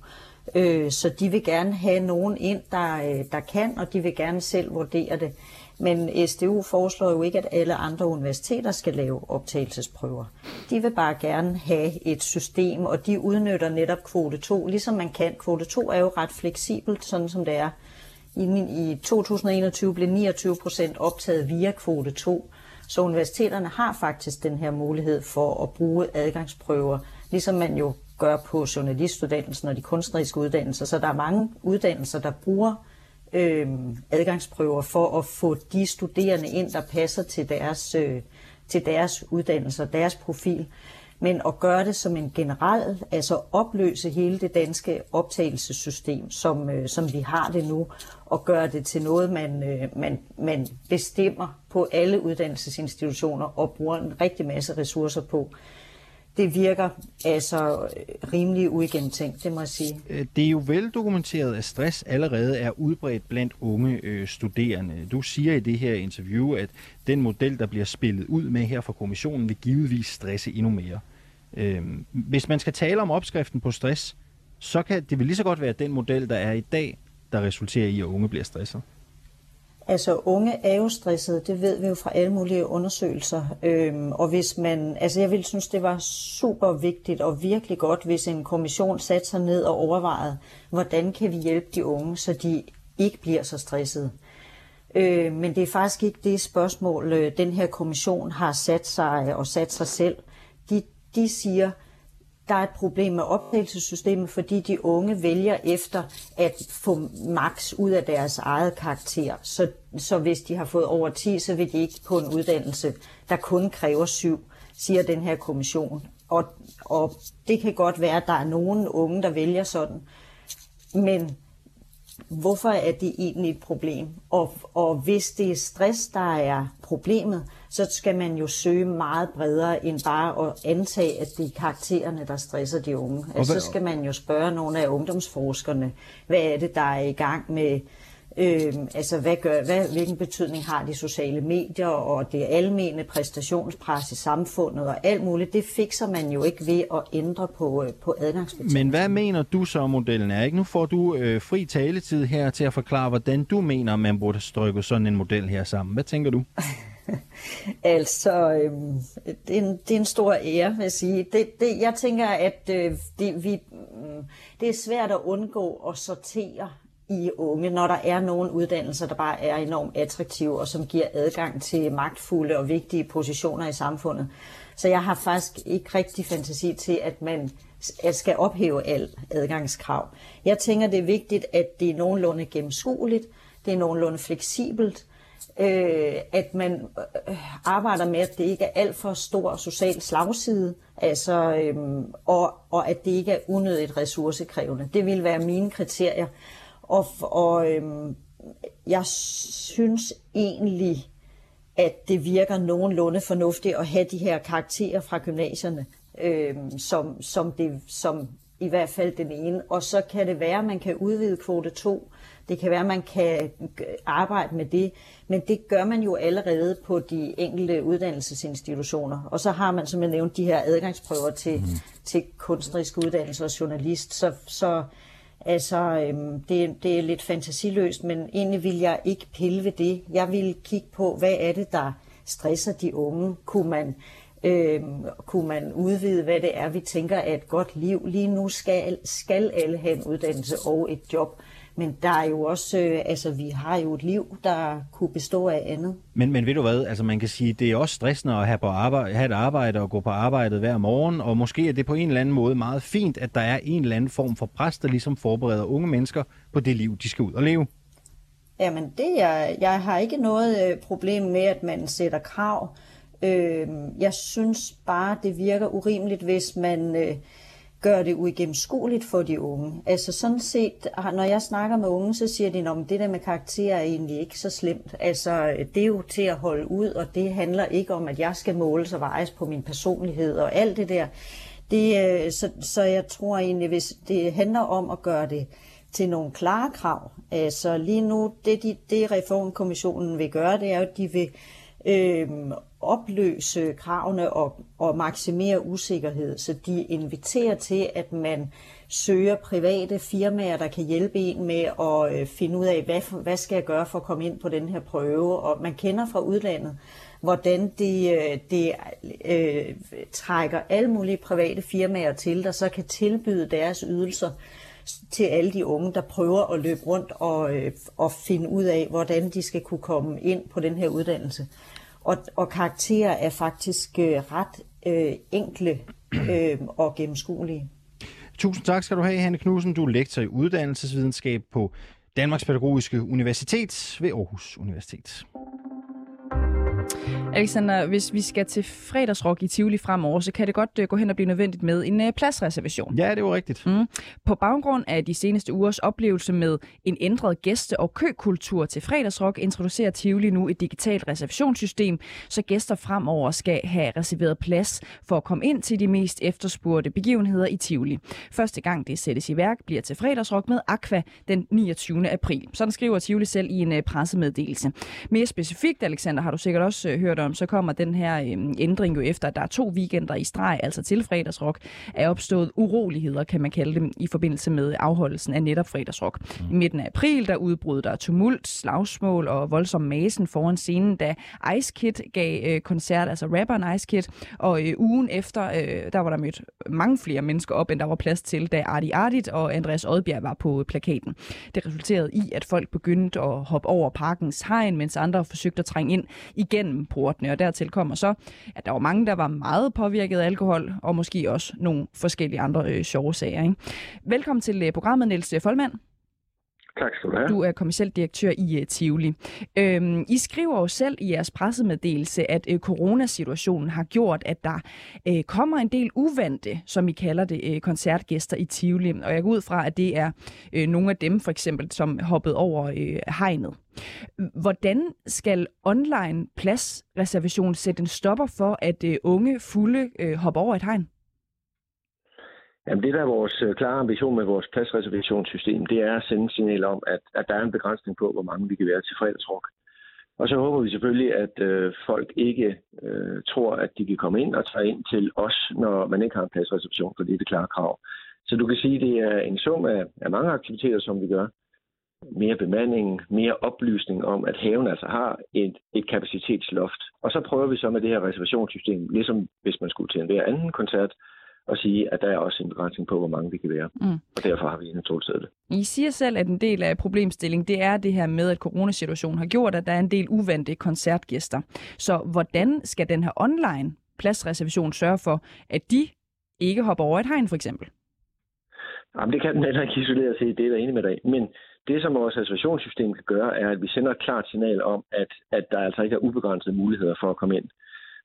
øh, så de vil gerne have nogen ind, der, øh, der kan, og de vil gerne selv vurdere det. Men SDU foreslår jo ikke, at alle andre universiteter skal lave optagelsesprøver. De vil bare gerne have et system, og de udnytter netop kvote 2, ligesom man kan. Kvote 2 er jo ret fleksibelt, sådan som det er. I, 2021 blev 29 procent optaget via kvote 2, så universiteterne har faktisk den her mulighed for at bruge adgangsprøver, ligesom man jo gør på journalistuddannelsen og de kunstneriske uddannelser. Så der er mange uddannelser, der bruger øh, adgangsprøver for at få de studerende ind, der passer til deres, øh, til deres uddannelser, deres profil. Men at gøre det som en generel, altså opløse hele det danske optagelsessystem, som, øh, som vi har det nu, og gøre det til noget, man, øh, man, man bestemmer på alle uddannelsesinstitutioner og bruger en rigtig masse ressourcer på det virker altså øh, rimelig uigennemtænkt, det må jeg sige. Øh, det er jo veldokumenteret, at stress allerede er udbredt blandt unge øh, studerende. Du siger i det her interview, at den model, der bliver spillet ud med her fra kommissionen, vil givetvis stresse endnu mere. Øh, hvis man skal tale om opskriften på stress, så kan det vil lige så godt være den model, der er i dag, der resulterer i, at unge bliver stresset? Altså unge er jo stressede, det ved vi jo fra alle mulige undersøgelser. Øhm, og hvis man, altså jeg ville synes, det var super vigtigt og virkelig godt, hvis en kommission satte sig ned og overvejede, hvordan kan vi hjælpe de unge, så de ikke bliver så stressede. Øh, men det er faktisk ikke det spørgsmål, øh, den her kommission har sat sig og sat sig selv. De, de siger, der er et problem med optagelsessystemet, fordi de unge vælger efter at få max ud af deres eget karakter. Så, så hvis de har fået over 10, så vil de ikke på en uddannelse, der kun kræver 7, siger den her kommission. Og, og det kan godt være, at der er nogen unge, der vælger sådan. Men hvorfor er det egentlig et problem? Og, og hvis det er stress, der er problemet, så skal man jo søge meget bredere end bare at antage, at det er karaktererne, der stresser de unge. Altså, så skal man jo spørge nogle af ungdomsforskerne, hvad er det, der er i gang med Øh, altså, hvad gør, hvad, hvilken betydning har de sociale medier og det almene præstationspres i samfundet og alt muligt, det fikser man jo ikke ved at ændre på, øh, på adgangsbetingelser. Men hvad mener du så, modellen er? Ikke? Nu får du øh, fri taletid her til at forklare, hvordan du mener, man burde strykke sådan en model her sammen. Hvad tænker du? altså, øhm, det, er en, det er en stor ære, vil jeg sige. Det, det, jeg tænker, at øh, det, vi, øh, det er svært at undgå at sortere i unge, når der er nogle uddannelser, der bare er enormt attraktive og som giver adgang til magtfulde og vigtige positioner i samfundet. Så jeg har faktisk ikke rigtig fantasi til, at man skal ophæve al adgangskrav. Jeg tænker, det er vigtigt, at det er nogenlunde gennemskueligt, det er nogenlunde fleksibelt, øh, at man øh, arbejder med, at det ikke er alt for stor social slagside, altså, øh, og, og at det ikke er unødigt ressourcekrævende. Det vil være mine kriterier. Og, og øh, jeg synes egentlig, at det virker nogenlunde fornuftigt at have de her karakterer fra gymnasierne, øh, som, som, det, som i hvert fald den ene. Og så kan det være, at man kan udvide kvote 2. Det kan være, at man kan arbejde med det. Men det gør man jo allerede på de enkelte uddannelsesinstitutioner. Og så har man, som jeg nævnte, de her adgangsprøver til, mm. til kunstnerisk uddannelse og journalist. Så, så Altså, øhm, det, det er lidt fantasiløst, men egentlig vil jeg ikke pille ved det. Jeg vil kigge på, hvad er det, der stresser de unge? Kunne man, øhm, kunne man udvide, hvad det er, vi tænker er et godt liv? Lige nu skal, skal alle have en uddannelse og et job. Men der er jo også, øh, altså vi har jo et liv, der kunne bestå af andet. Men, men ved du hvad, altså man kan sige, det er også stressende at have, på arbejde, have et arbejde og gå på arbejdet hver morgen, og måske er det på en eller anden måde meget fint, at der er en eller anden form for pres, der ligesom forbereder unge mennesker på det liv, de skal ud og leve. Jamen det er, jeg har ikke noget øh, problem med, at man sætter krav. Øh, jeg synes bare, det virker urimeligt, hvis man... Øh, gør det uigennemskueligt for de unge. Altså sådan set, når jeg snakker med unge, så siger de, at det der med karakter er egentlig ikke så slemt. Altså det er jo til at holde ud, og det handler ikke om, at jeg skal måles og vejes på min personlighed og alt det der. Det, øh, så, så jeg tror egentlig, hvis det handler om at gøre det til nogle klare krav. Altså lige nu, det, de, det reformkommissionen vil gøre, det er at de vil øh, opløse kravene og, og maksimere usikkerhed. Så de inviterer til, at man søger private firmaer, der kan hjælpe en med at øh, finde ud af, hvad, hvad skal jeg gøre for at komme ind på den her prøve. Og man kender fra udlandet, hvordan det, øh, det øh, trækker alle mulige private firmaer til, der så kan tilbyde deres ydelser til alle de unge, der prøver at løbe rundt og, øh, og finde ud af, hvordan de skal kunne komme ind på den her uddannelse. Og, og karakterer er faktisk øh, ret øh, enkle øh, og gennemskuelige. Tusind tak skal du have, Hanne Knudsen. Du er lektor i uddannelsesvidenskab på Danmarks Pædagogiske Universitet ved Aarhus Universitet. Alexander, hvis vi skal til fredagsrock i Tivoli fremover, så kan det godt uh, gå hen og blive nødvendigt med en uh, pladsreservation. Ja, det er jo rigtigt. Mm. På baggrund af de seneste ugers oplevelse med en ændret gæste- og køkultur til fredagsrock, introducerer Tivoli nu et digitalt reservationssystem, så gæster fremover skal have reserveret plads for at komme ind til de mest efterspurgte begivenheder i Tivoli. Første gang det sættes i værk bliver til fredagsrock med Aqua den 29. april. Sådan skriver Tivoli selv i en uh, pressemeddelelse. Mere specifikt, Alexander, har du sikkert også hørt om, så kommer den her øh, ændring jo efter, at der er to weekender i streg, altså til fredagsrock, er opstået uroligheder, kan man kalde dem, i forbindelse med afholdelsen af netop fredagsrock. Mm. I midten af april, der udbrød der tumult, slagsmål og voldsom masen foran scenen, da Ice Kid gav øh, koncert, altså rapperen Ice Kid, og øh, ugen efter, øh, der var der mødt mange flere mennesker op, end der var plads til, da Arti Artit og Andreas Odbjerg var på plakaten. Det resulterede i, at folk begyndte at hoppe over parkens hegn, mens andre forsøgte at trænge ind igennem portene. Og dertil kommer så, at der var mange, der var meget påvirket af alkohol, og måske også nogle forskellige andre øh, sjove sager. Ikke? Velkommen til øh, programmet, Niels Folmand. Tak skal du have. Du er kommersiel direktør i uh, Tivoli. Øhm, I skriver jo selv i jeres pressemeddelelse, at uh, coronasituationen har gjort, at der uh, kommer en del uvante, som I kalder det, uh, koncertgæster i Tivoli. Og jeg går ud fra, at det er uh, nogle af dem, for eksempel, som hoppede over uh, hegnet. Hvordan skal online pladsreservation sætte en stopper for, at uh, unge fulde uh, hopper over et hegn? Jamen det, der er vores øh, klare ambition med vores pladsreservationssystem, det er at sende signal om, at, at der er en begrænsning på, hvor mange vi kan være til fredagsrock. Og så håber vi selvfølgelig, at øh, folk ikke øh, tror, at de kan komme ind og tage ind til os, når man ikke har en pladsreservation, for det er det klare krav. Så du kan sige, at det er en sum af, af mange aktiviteter, som vi gør. Mere bemanding, mere oplysning om, at haven altså har et, et kapacitetsloft. Og så prøver vi så med det her reservationssystem, ligesom hvis man skulle til en hver anden koncert, og sige, at der er også en begrænsning på, hvor mange vi kan være. Mm. Og derfor har vi en tolvsædle. I siger selv, at en del af problemstillingen, det er det her med, at coronasituationen har gjort, at der er en del uvante koncertgæster. Så hvordan skal den her online pladsreservation sørge for, at de ikke hopper over et hegn, for eksempel? Jamen, det kan den heller ikke isoleret se, det er der enig med dig. Men det, som vores reservationssystem kan gøre, er, at vi sender et klart signal om, at, at der altså ikke er ubegrænsede muligheder for at komme ind.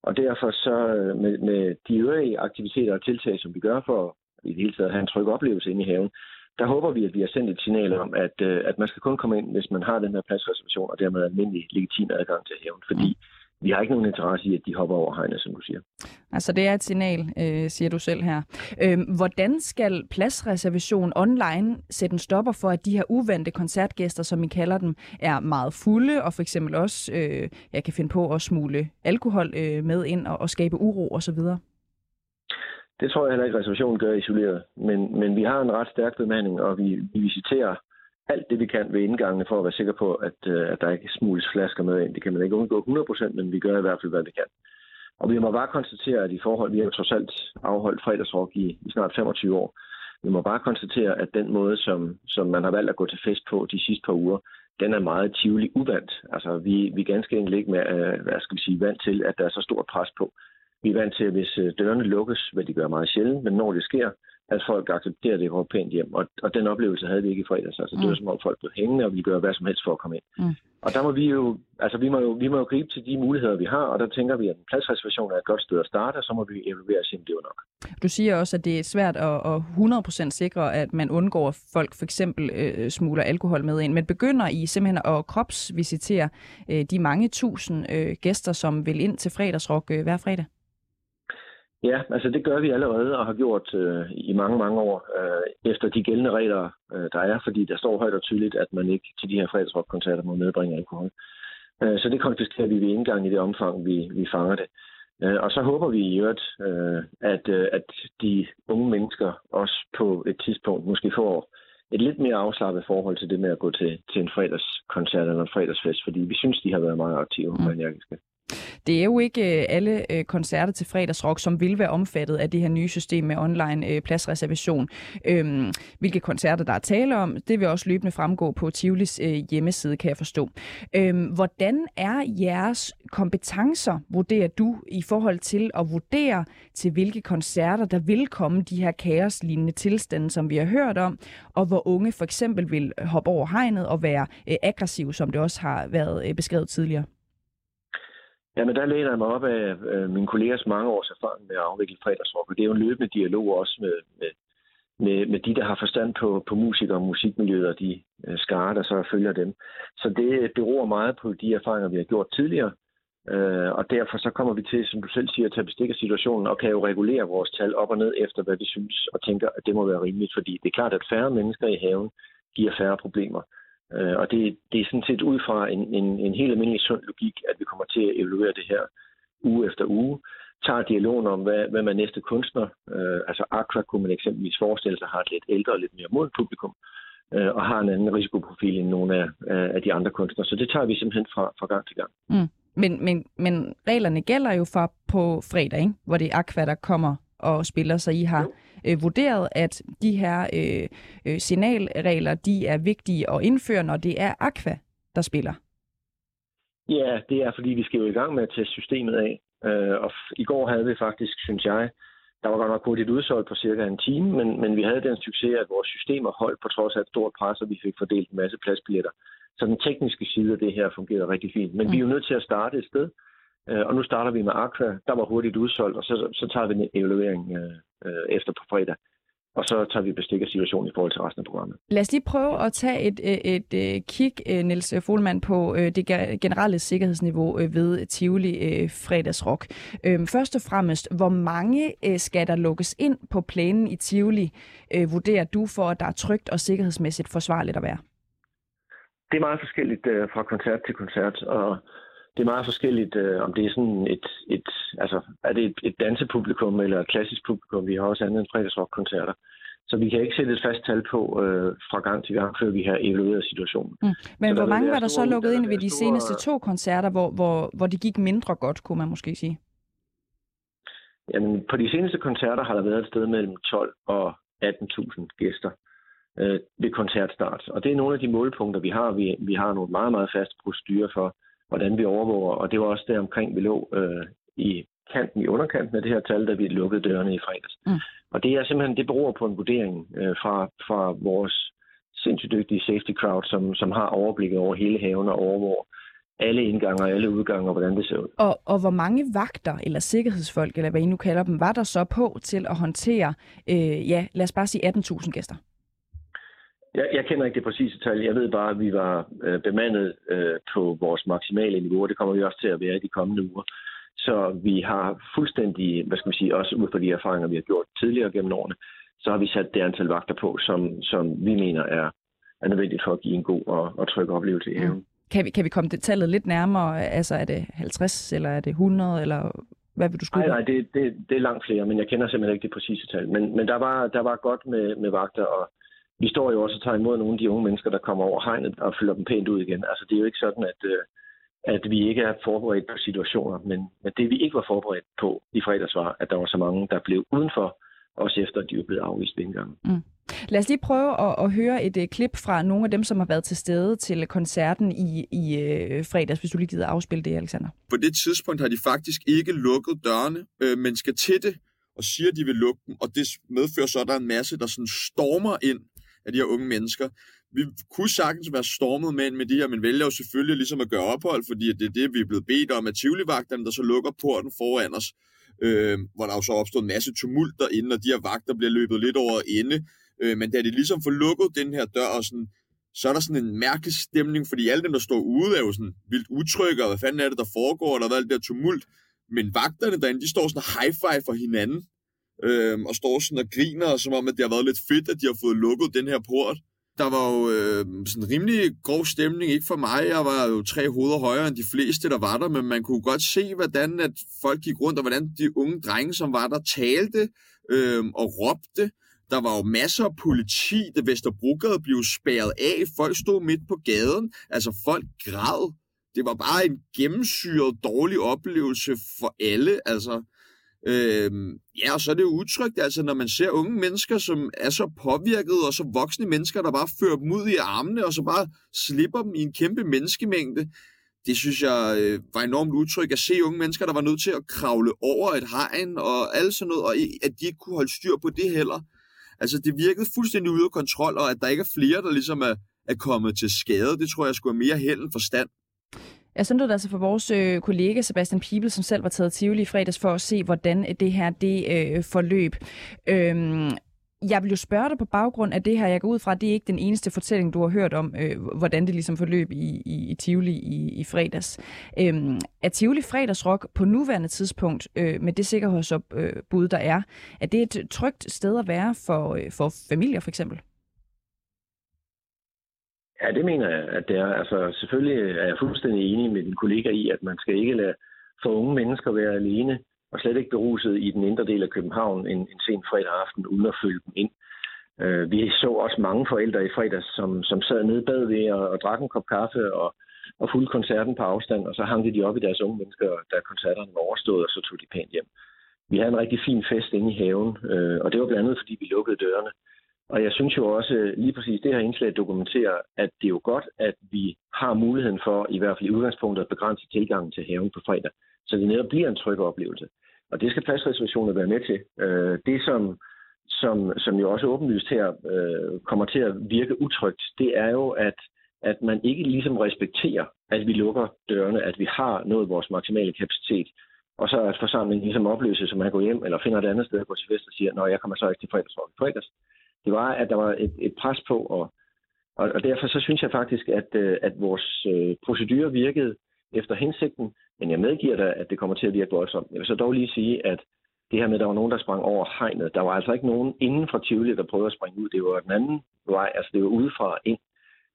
Og derfor så øh, med, med de øvrige aktiviteter og tiltag, som vi gør for i det hele taget at have en tryg oplevelse inde i haven, der håber vi, at vi har sendt et signal om, at, øh, at man skal kun komme ind, hvis man har den her pladsreservation, og dermed almindelig legitim adgang til haven. Fordi mm vi har ikke nogen interesse i, at de hopper over hegnet, som du siger. Altså det er et signal, øh, siger du selv her. Øh, hvordan skal pladsreservation online sætte en stopper for, at de her uvante koncertgæster, som I kalder dem, er meget fulde, og for eksempel også, øh, jeg kan finde på at smule alkohol øh, med ind og, og skabe uro osv.? Det tror jeg heller ikke, reservationen gør isoleret. Men, men vi har en ret stærk bemanding, og vi, vi visiterer alt det, vi kan ved indgangene for at være sikker på, at, øh, at der ikke smules flasker med ind. Det kan man ikke undgå 100%, men vi gør i hvert fald, hvad vi kan. Og vi må bare konstatere, at i forhold, vi har trods alt afholdt fredagsrock i, i snart 25 år. Vi må bare konstatere, at den måde, som, som man har valgt at gå til fest på de sidste par uger, den er meget tivoli uvandt. Altså, vi, vi er ganske enkelt ikke med, øh, hvad skal vi sige, vant til, at der er så stort pres på. Vi er vant til, at hvis øh, dørene lukkes, hvad de gør meget sjældent, men når det sker, at folk accepterer det og pænt hjem. Og, og den oplevelse havde vi ikke i fredags. Altså, mm. det var som om folk blev hængende, og ville gøre hvad som helst for at komme ind. Mm. Og der må vi jo, altså vi må jo, vi må jo gribe til de muligheder, vi har, og der tænker vi, at en pladsreservation er et godt sted at starte, og så må vi evaluere og se, om det er nok. Du siger også, at det er svært at, at 100% sikre, at man undgår, at folk for eksempel øh, smugler alkohol med ind, men begynder I simpelthen at kropsvisitere øh, de mange tusind øh, gæster, som vil ind til fredagsrock øh, hver fredag? Ja, altså det gør vi allerede og har gjort øh, i mange, mange år øh, efter de gældende regler, øh, der er, fordi der står højt og tydeligt, at man ikke til de her fredagsrockkoncerter må medbringe alkohol. Øh, så det konfiskerer vi ved indgang i det omfang, vi, vi fanger det. Øh, og så håber vi i øvrigt, øh, at, øh, at de unge mennesker også på et tidspunkt måske får et lidt mere afslappet forhold til det med at gå til, til en fredagskoncert eller en fredagsfest, fordi vi synes, de har været meget aktive mm. Det er jo ikke øh, alle øh, koncerter til fredagsrock, som vil være omfattet af det her nye system med online øh, pladsreservation. Øhm, hvilke koncerter der er tale om, det vil også løbende fremgå på Tivolis hjemmeside, kan jeg forstå. Øhm, hvordan er jeres kompetencer, vurderer du, i forhold til at vurdere til hvilke koncerter, der vil komme de her kaoslignende tilstande, som vi har hørt om, og hvor unge for eksempel vil hoppe over hegnet og være aggressive, som det også har været beskrevet tidligere? Jamen, der læner jeg mig op af øh, mine kollegers mange års erfaring med at afvikle fredagsrock, og det er jo en løbende dialog også med, med, med, med de, der har forstand på, på musik og musikmiljøet, og de øh, skarer, der så følger dem. Så det beror meget på de erfaringer, vi har gjort tidligere, øh, og derfor så kommer vi til, som du selv siger, at tage bestik af situationen, og kan jo regulere vores tal op og ned efter, hvad vi synes, og tænker, at det må være rimeligt, fordi det er klart, at færre mennesker i haven giver færre problemer. Øh, og det, det er sådan set ud fra en, en, en helt almindelig sund logik, at vi kommer til at evaluere det her uge efter uge, tager dialogen om, hvad, hvad man næste kunstner, øh, altså Aqua kunne man eksempelvis forestille sig, har et lidt ældre og lidt mere moden publikum, øh, og har en anden risikoprofil end nogle af, af de andre kunstnere. Så det tager vi simpelthen fra, fra gang til gang. Mm. Men, men, men reglerne gælder jo for på fredag, ikke? hvor det er Aqua, der kommer og spiller, så I har øh, vurderet, at de her øh, øh, signalregler, de er vigtige at indføre, når det er Aqua, der spiller. Ja, det er fordi, vi skal jo i gang med at teste systemet af. Øh, og i går havde vi faktisk, synes jeg, der var godt nok hurtigt udsolgt på cirka en time, men, men vi havde den succes, at vores systemer holdt på trods af et stort pres, og vi fik fordelt en masse pladsbilletter. Så den tekniske side af det her fungerede rigtig fint. Men mm. vi er jo nødt til at starte et sted, og nu starter vi med Aqua. Der var hurtigt udsolgt, og så, så tager vi en evaluering øh, øh, efter på fredag og så tager vi bestik af situationen i forhold til resten af programmet. Lad os lige prøve at tage et, et, et, et kig, øh, Niels Folman, på øh, det generelle sikkerhedsniveau øh, ved Tivoli fredagsrock. Øhm, først og fremmest, hvor mange skal der lukkes ind på planen i Tivoli, vurderer du for, at der er trygt og sikkerhedsmæssigt forsvarligt at være? Det er meget forskelligt fra koncert til koncert, og det er meget forskelligt, øh, om det er sådan et, et altså, er det et, et dansepublikum eller et klassisk publikum. Vi har også andet end fredagsrockkoncerter. Så vi kan ikke sætte et fast tal på øh, fra gang til gang, før vi har evalueret situationen. Mm. Men så hvor mange var der så lukket ind ved de store... seneste to koncerter, hvor, hvor, hvor det gik mindre godt, kunne man måske sige? Jamen, på de seneste koncerter har der været et sted mellem 12 og 18.000 gæster øh, ved koncertstart. Og det er nogle af de målpunkter, vi har. Vi, vi har nogle meget, meget faste procedurer for, hvordan vi overvåger. Og det var også der omkring, vi lå øh, i kanten, i underkanten af det her tal, da vi lukkede dørene i fredags. Mm. Og det er simpelthen, det beror på en vurdering øh, fra, fra vores sindssygt dygtige safety crowd, som, som har overblikket over hele haven og overvåger alle indgange og alle udgange og hvordan det ser ud. Og, og hvor mange vagter eller sikkerhedsfolk, eller hvad I nu kalder dem, var der så på til at håndtere, øh, ja, lad os bare sige 18.000 gæster? Jeg, jeg kender ikke det præcise tal. Jeg ved bare, at vi var øh, bemandet øh, på vores maksimale niveau, og det kommer vi også til at være i de kommende uger. Så vi har fuldstændig, hvad skal man sige, også ud fra de erfaringer, vi har gjort tidligere gennem årene, så har vi sat det antal vagter på, som, som vi mener er, er nødvendigt for at give en god og, og tryg oplevelse i haven. Kan vi, kan vi komme det tallet lidt nærmere? Altså er det 50, eller er det 100, eller hvad vil du skrive? Nej, nej, det, det, det er langt flere, men jeg kender simpelthen ikke det præcise tal. Men, men der, var, der var godt med, med vagter, og vi står jo også og tager imod nogle af de unge mennesker, der kommer over hegnet og fylder dem pænt ud igen. Altså, det er jo ikke sådan, at, øh, at vi ikke er forberedt på situationer, men, men det vi ikke var forberedt på i fredags var, at der var så mange, der blev udenfor, også efter at de var blevet afvist gang. Mm. Lad os lige prøve at, at høre et uh, klip fra nogle af dem, som har været til stede til koncerten i, i uh, fredags, hvis du lige gider afspille det, Alexander. På det tidspunkt har de faktisk ikke lukket dørene, øh, men skal til det og siger, at de vil lukke dem, og det medfører så, at der er en masse, der sådan stormer ind af de her unge mennesker. Vi kunne sagtens være stormet med, med de her, men vælger jo selvfølgelig ligesom at gøre ophold, fordi det er det, vi er blevet bedt om af Tivoli-vagterne, der så lukker porten foran os, øh, hvor der jo så opstår en masse tumult derinde, og de her vagter bliver løbet lidt over ende. Øh, men da de ligesom får lukket den her dør, og sådan, så er der sådan en mærkelig stemning, fordi alle dem, der står ude, er jo sådan vildt utrygge, og hvad fanden er det, der foregår, og der er alt det der tumult. Men vagterne derinde, de står sådan high-five for hinanden, øh, og står sådan og griner, som om, at det har været lidt fedt, at de har fået lukket den her port. Der var jo øh, sådan rimelig grov stemning, ikke for mig. Jeg var jo tre hoveder højere end de fleste, der var der, men man kunne godt se, hvordan at folk gik rundt, og hvordan de unge drenge, som var der, talte øh, og råbte. Der var jo masser af politi, det Vesterbrogade blev spærret af. Folk stod midt på gaden. Altså, folk græd. Det var bare en gennemsyret dårlig oplevelse for alle. Altså, Øhm, ja, og så er det jo utrygt, altså når man ser unge mennesker, som er så påvirket, og så voksne mennesker, der bare fører dem ud i armene, og så bare slipper dem i en kæmpe menneskemængde. Det synes jeg øh, var enormt utrygt at se unge mennesker, der var nødt til at kravle over et hegn og alt sådan noget, og at de ikke kunne holde styr på det heller. Altså det virkede fuldstændig ude af kontrol, og at der ikke er flere, der ligesom er, er kommet til skade, det tror jeg skulle have mere held end forstand. Jeg sendte det altså for vores øh, kollega Sebastian Pibel, som selv var taget Tivoli i fredags for at se, hvordan øh, det her det øh, forløb. Øhm, jeg vil jo spørge dig på baggrund af det her. Jeg går ud fra, at det er ikke den eneste fortælling, du har hørt om, øh, hvordan det ligesom forløb i, i, i Tivoli i, i fredags. Øhm, er Tivoli fredagsrock på nuværende tidspunkt, øh, med det sikkerhedsopbud, øh, der er, er det et trygt sted at være for, øh, for familier for eksempel? Ja, det mener jeg, at det er. Altså, selvfølgelig er jeg fuldstændig enig med din kollega i, at man skal ikke lade for unge mennesker være alene og slet ikke beruset i den indre del af København en, en sen fredag aften, uden at følge dem ind. Øh, vi så også mange forældre i fredags, som, som sad nede bagved og, og drak en kop kaffe og, og fulgte koncerten på afstand, og så hang de op i deres unge mennesker, da koncerterne var overstået, og så tog de pænt hjem. Vi havde en rigtig fin fest inde i haven, øh, og det var blandt andet, fordi vi lukkede dørene. Og jeg synes jo også, øh, lige præcis det her indslag dokumenterer, at det er jo godt, at vi har muligheden for, i hvert fald i udgangspunktet, at begrænse tilgangen til haven på fredag, så det netop bliver en tryg oplevelse. Og det skal pladsreservationer være med til. Øh, det, som, som, som jo også åbenlyst her øh, kommer til at virke utrygt, det er jo, at, at man ikke ligesom respekterer, at vi lukker dørene, at vi har nået vores maksimale kapacitet, og så at forsamlingen ligesom opløses, så man går hjem eller finder et andet sted at gå til fest og siger, når jeg kommer så ikke til fredagsrock fredags. Det var, at der var et, et pres på, og, og, og derfor så synes jeg faktisk, at, øh, at vores øh, procedurer virkede efter hensigten, men jeg medgiver da, at det kommer til at virke voldsomt. Jeg vil så dog lige sige, at det her med, at der var nogen, der sprang over hegnet, der var altså ikke nogen inden for Tivoli, der prøvede at springe ud. Det var den anden vej, altså det var udefra ind.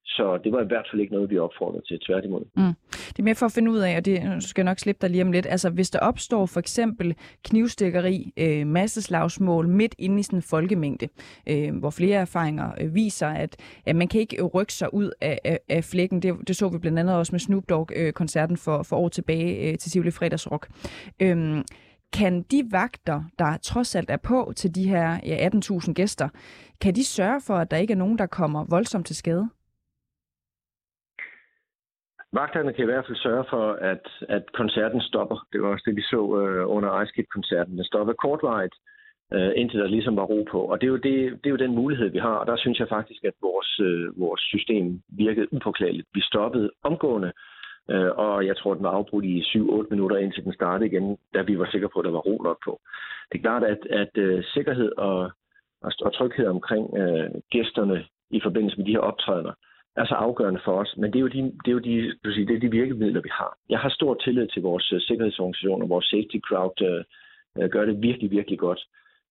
Så det var i hvert fald ikke noget, vi opfordrede til, tværtimod. Mm. Det er mere for at finde ud af, og det skal jeg nok slippe dig lige om lidt, altså hvis der opstår for eksempel knivstikkeri, øh, masseslagsmål midt inde i sådan en folkemængde, øh, hvor flere erfaringer øh, viser, at, at man kan ikke rykke sig ud af, af, af flækken. Det, det så vi blandt andet også med Snoop Dogg-koncerten øh, for, for år tilbage øh, til Tivoli Fredagsrock. Øh, kan de vagter, der trods alt er på til de her ja, 18.000 gæster, kan de sørge for, at der ikke er nogen, der kommer voldsomt til skade? Vagterne kan i hvert fald sørge for, at, at koncerten stopper. Det var også det, vi så øh, under Ice koncerten Den stoppede kortvarigt, øh, indtil der ligesom var ro på. Og det er, jo det, det er jo den mulighed, vi har. Og der synes jeg faktisk, at vores, øh, vores system virkede upåklageligt. Vi stoppede omgående, øh, og jeg tror, den var afbrudt i 7-8 minutter, indtil den startede igen, da vi var sikre på, at der var ro nok på. Det er klart, at, at øh, sikkerhed og, og, og tryghed omkring øh, gæsterne i forbindelse med de her optrædener, er så afgørende for os. Men det er jo de, det er jo de, du sige, det er de virkemidler, vi har. Jeg har stor tillid til vores uh, sikkerhedsorganisationer. Vores safety crowd uh, gør det virkelig, virkelig godt.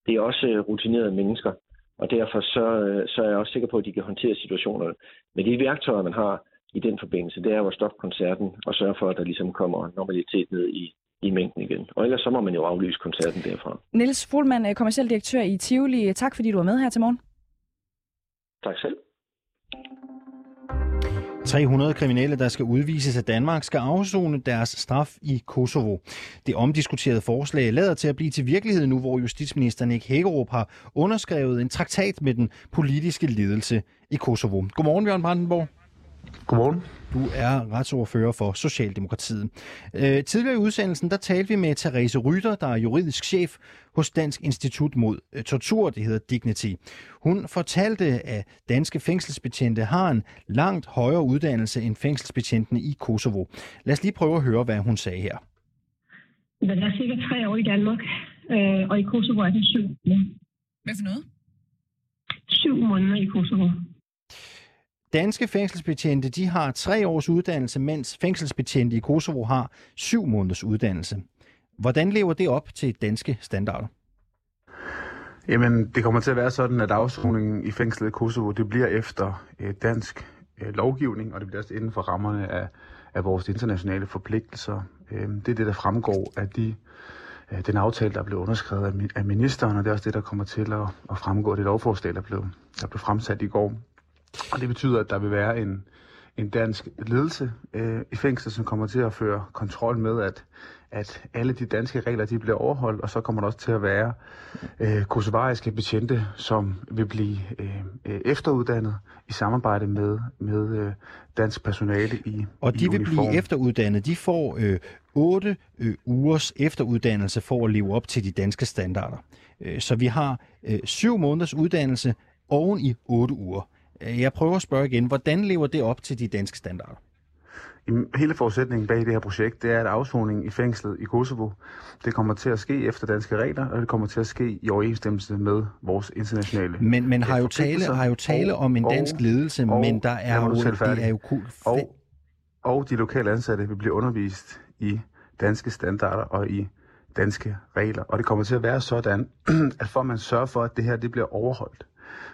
Det er også uh, rutinerede mennesker, og derfor så, uh, så er jeg også sikker på, at de kan håndtere situationerne. Men de værktøjer, man har i den forbindelse, det er jo at stoppe koncerten og sørge for, at der ligesom kommer normalitet ned i, i mængden igen. Og ellers så må man jo aflyse koncerten derfra. Niels Fuhlmann, kommersiel direktør i Tivoli. Tak fordi du var med her til morgen. Tak selv. 300 kriminelle, der skal udvises af Danmark, skal afzone deres straf i Kosovo. Det omdiskuterede forslag lader til at blive til virkelighed nu, hvor justitsminister Nick Hækkerup har underskrevet en traktat med den politiske ledelse i Kosovo. Godmorgen, Bjørn Brandenborg. Godmorgen. Du er retsordfører for Socialdemokratiet. Øh, tidligere i udsendelsen, der talte vi med Therese Rytter, der er juridisk chef hos Dansk Institut mod øh, Tortur, det hedder Dignity. Hun fortalte, at danske fængselsbetjente har en langt højere uddannelse end fængselsbetjentene i Kosovo. Lad os lige prøve at høre, hvad hun sagde her. Der er cirka tre år i Danmark, øh, og i Kosovo er det syv måneder. Hvad for noget? Syv måneder i Kosovo. Danske fængselsbetjente de har tre års uddannelse, mens fængselsbetjente i Kosovo har syv måneders uddannelse. Hvordan lever det op til danske standarder? Jamen, det kommer til at være sådan, at afsoningen i fængslet i Kosovo, det bliver efter øh, dansk øh, lovgivning, og det bliver også inden for rammerne af, af vores internationale forpligtelser. Øh, det er det, der fremgår af de, øh, den aftale, der blev underskrevet af, af ministeren, og det er også det, der kommer til at, at fremgå af det lovforslag, der blev, der blev fremsat i går. Og det betyder, at der vil være en, en dansk ledelse øh, i fængslet, som kommer til at føre kontrol med, at, at alle de danske regler de bliver overholdt, og så kommer der også til at være øh, kosovariske betjente, som vil blive øh, øh, efteruddannet i samarbejde med, med øh, dansk personale i Og de i vil uniform. blive efteruddannet. De får øh, 8 øh, ugers efteruddannelse for at leve op til de danske standarder. Øh, så vi har øh, 7 måneders uddannelse oven i 8 uger. Øh, Jeg prøver at spørge igen, hvordan lever det op til de danske standarder? Hele forudsætningen bag det her projekt, det er, at afsoningen i fængslet i Kosovo, det kommer til at ske efter danske regler, og det kommer til at ske i overensstemmelse med vores internationale Men, men har, jo tale, har jo tale Og- om en og- dansk ledelse, og- men der er jo, det er jo cool. Og, og de lokale ansatte vil blive undervist i danske standarder og i danske regler. Og det kommer til at være sådan, at for at man sørger for, at det her det bliver overholdt,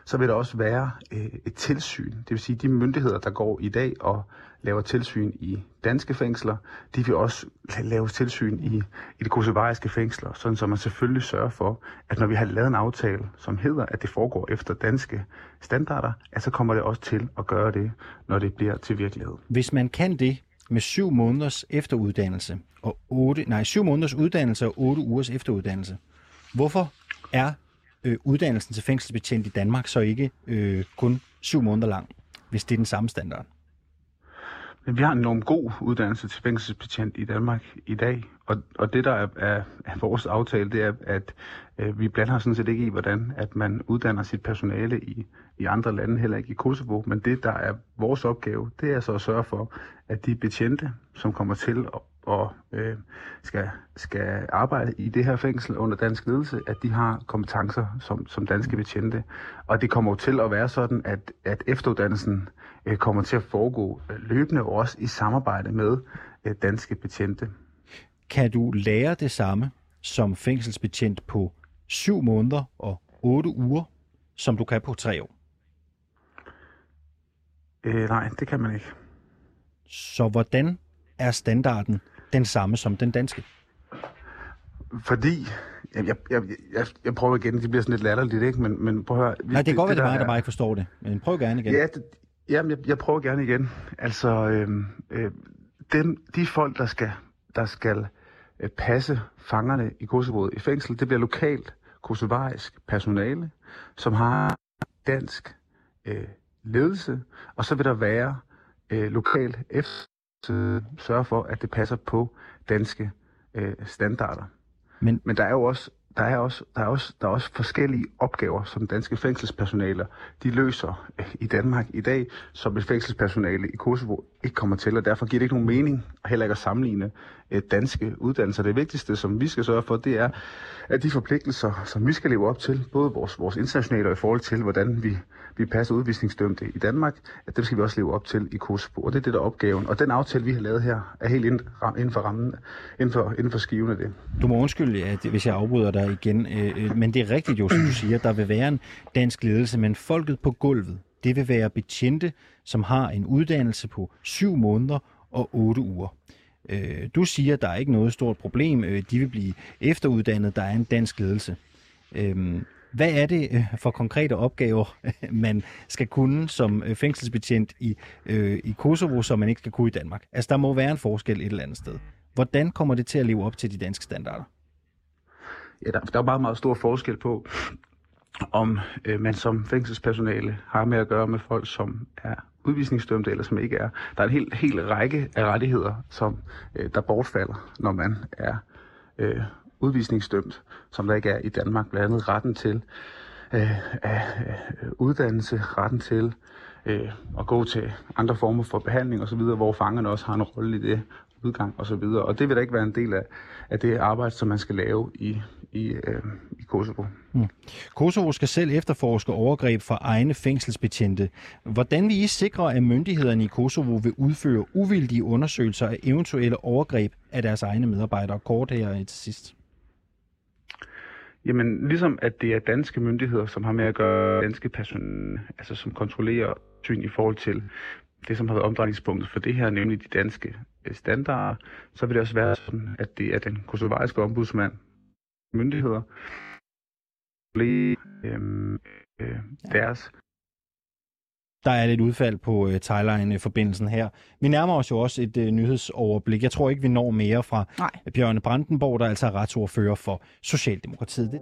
så vil der også være øh, et tilsyn. Det vil sige, de myndigheder, der går i dag og laver tilsyn i danske fængsler, de vil også lave tilsyn i, i de kosovariske fængsler, sådan så man selvfølgelig sørger for, at når vi har lavet en aftale, som hedder, at det foregår efter danske standarder, at så kommer det også til at gøre det, når det bliver til virkelighed. Hvis man kan det med syv måneders efteruddannelse og otte, nej, syv måneders uddannelse og otte ugers efteruddannelse, hvorfor er øh, uddannelsen til fængselsbetjent i Danmark så ikke øh, kun syv måneder lang, hvis det er den samme standard? Men vi har en enormt god uddannelse til fængselsbetjent i Danmark i dag, og, og det der er, er, er vores aftale, det er, at øh, vi blander sådan set ikke i, hvordan at man uddanner sit personale i, i andre lande, heller ikke i Kosovo, men det der er vores opgave, det er så at sørge for, at de betjente, som kommer til at og øh, skal, skal arbejde i det her fængsel under dansk ledelse, at de har kompetencer som, som danske betjente. Og det kommer til at være sådan, at, at efteruddannelsen øh, kommer til at foregå øh, løbende og også i samarbejde med øh, danske betjente. Kan du lære det samme som fængselsbetjent på syv måneder og otte uger, som du kan på tre år? Øh, nej, det kan man ikke. Så hvordan er standarden den samme som den danske? Fordi, jeg, jeg, jeg, jeg, prøver igen, det bliver sådan lidt latterligt, ikke? Men, men prøv at høre. Nej, det kan godt være, det er mig, der bare ikke forstår det. Men prøv gerne igen. Ja, det, jamen, jeg, jeg prøver gerne igen. Altså, øh, øh, dem, de folk, der skal, der skal øh, passe fangerne i Kosovo i fængsel, det bliver lokalt kosovarisk personale, som har dansk øh, ledelse, og så vil der være øh, lokal efter sørge for, at det passer på danske øh, standarder. Men, Men der er jo også der er også, der er også, der er også forskellige opgaver, som danske fængselspersonaler de løser øh, i Danmark i dag, som et fængselspersonale i Kosovo ikke kommer til, og derfor giver det ikke nogen mening heller ikke at sammenligne øh, danske uddannelser. Det vigtigste, som vi skal sørge for, det er, at de forpligtelser, som vi skal leve op til, både vores, vores internationale og i forhold til, hvordan vi, vi passer udvisningsdømte i Danmark, at det skal vi også leve op til i Kosovo. Og det er det, der er opgaven. Og den aftale, vi har lavet her, er helt inden for rammen, inden for, inden for skiven af det. Du må undskylde, at, hvis jeg afbryder dig igen, øh, øh men det er rigtigt jo, som du siger, der vil være en dansk ledelse, men folket på gulvet, det vil være betjente, som har en uddannelse på syv måneder og otte uger. Øh, du siger, at der er ikke noget stort problem. Øh, de vil blive efteruddannet. Der er en dansk ledelse. Øh, hvad er det øh, for konkrete opgaver, man skal kunne som øh, fængselsbetjent i, øh, i Kosovo, som man ikke skal kunne i Danmark? Altså, der må være en forskel et eller andet sted. Hvordan kommer det til at leve op til de danske standarder? Ja, der, der er meget, meget stor forskel på, om øh, man som fængselspersonale har med at gøre med folk, som er udvisningsdømte eller som ikke er. Der er en hel, hel række af rettigheder, som øh, der bortfalder, når man er øh, udvisningsdømt, som der ikke er i Danmark. Blandt andet retten til øh, øh, uddannelse, retten til øh, at gå til andre former for behandling osv., hvor fangerne også har en rolle i det, udgang osv. Og, og det vil da ikke være en del af, af det arbejde, som man skal lave i, i, øh, i Kosovo. Mm. Kosovo skal selv efterforske overgreb fra egne fængselsbetjente. Hvordan vil I sikre, at myndighederne i Kosovo vil udføre uvildige undersøgelser af eventuelle overgreb af deres egne medarbejdere? Kort her til sidst. Jamen, ligesom at det er danske myndigheder, som har med at gøre danske personer, altså som kontrollerer syn i forhold til det, som har været omdrejningspunktet for det her, nemlig de danske øh, standarder, så vil det også være sådan, at det er den kosovariske ombudsmand, myndigheder, øh, øh, deres der er lidt udfald på uh, Thailand-forbindelsen her. Vi nærmer os jo også et uh, nyhedsoverblik. Jeg tror ikke, vi når mere fra Nej. Bjørne Brandenborg, der altså er retsordfører for Socialdemokratiet.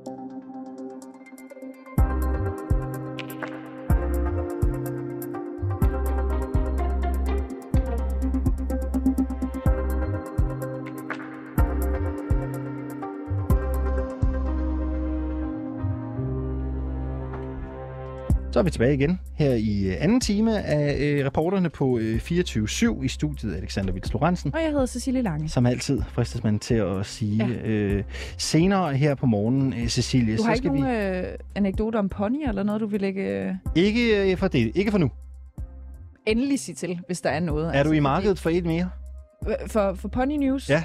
Så er vi tilbage igen her i øh, anden time af øh, reporterne på øh, 24-7 i studiet Alexander Vils Lorentzen. Og jeg hedder Cecilie Lange. Som altid fristes man til at sige ja. øh, senere her på morgenen, øh, Cecilie. Du har så ikke skal nogen vi... øh, anekdoter om pony eller noget, du vil lægge... Øh... Ikke øh, for det. Ikke for nu. Endelig sig til, hvis der er noget. Er altså, du i markedet for et mere? For, for Pony News? Ja.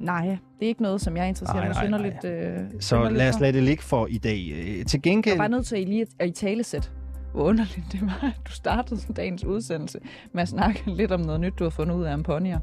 Nej, det er ikke noget, som jeg interesserer Nej, mig nej, synderligt. Øh, Så lad os lade det ligge for i dag. Øh, Til Jeg gengæld... er bare nødt til at lige at i talesæt, hvor underligt det var, at du startede dagens udsendelse med at snakke lidt om noget nyt, du har fundet ud af om ponyer.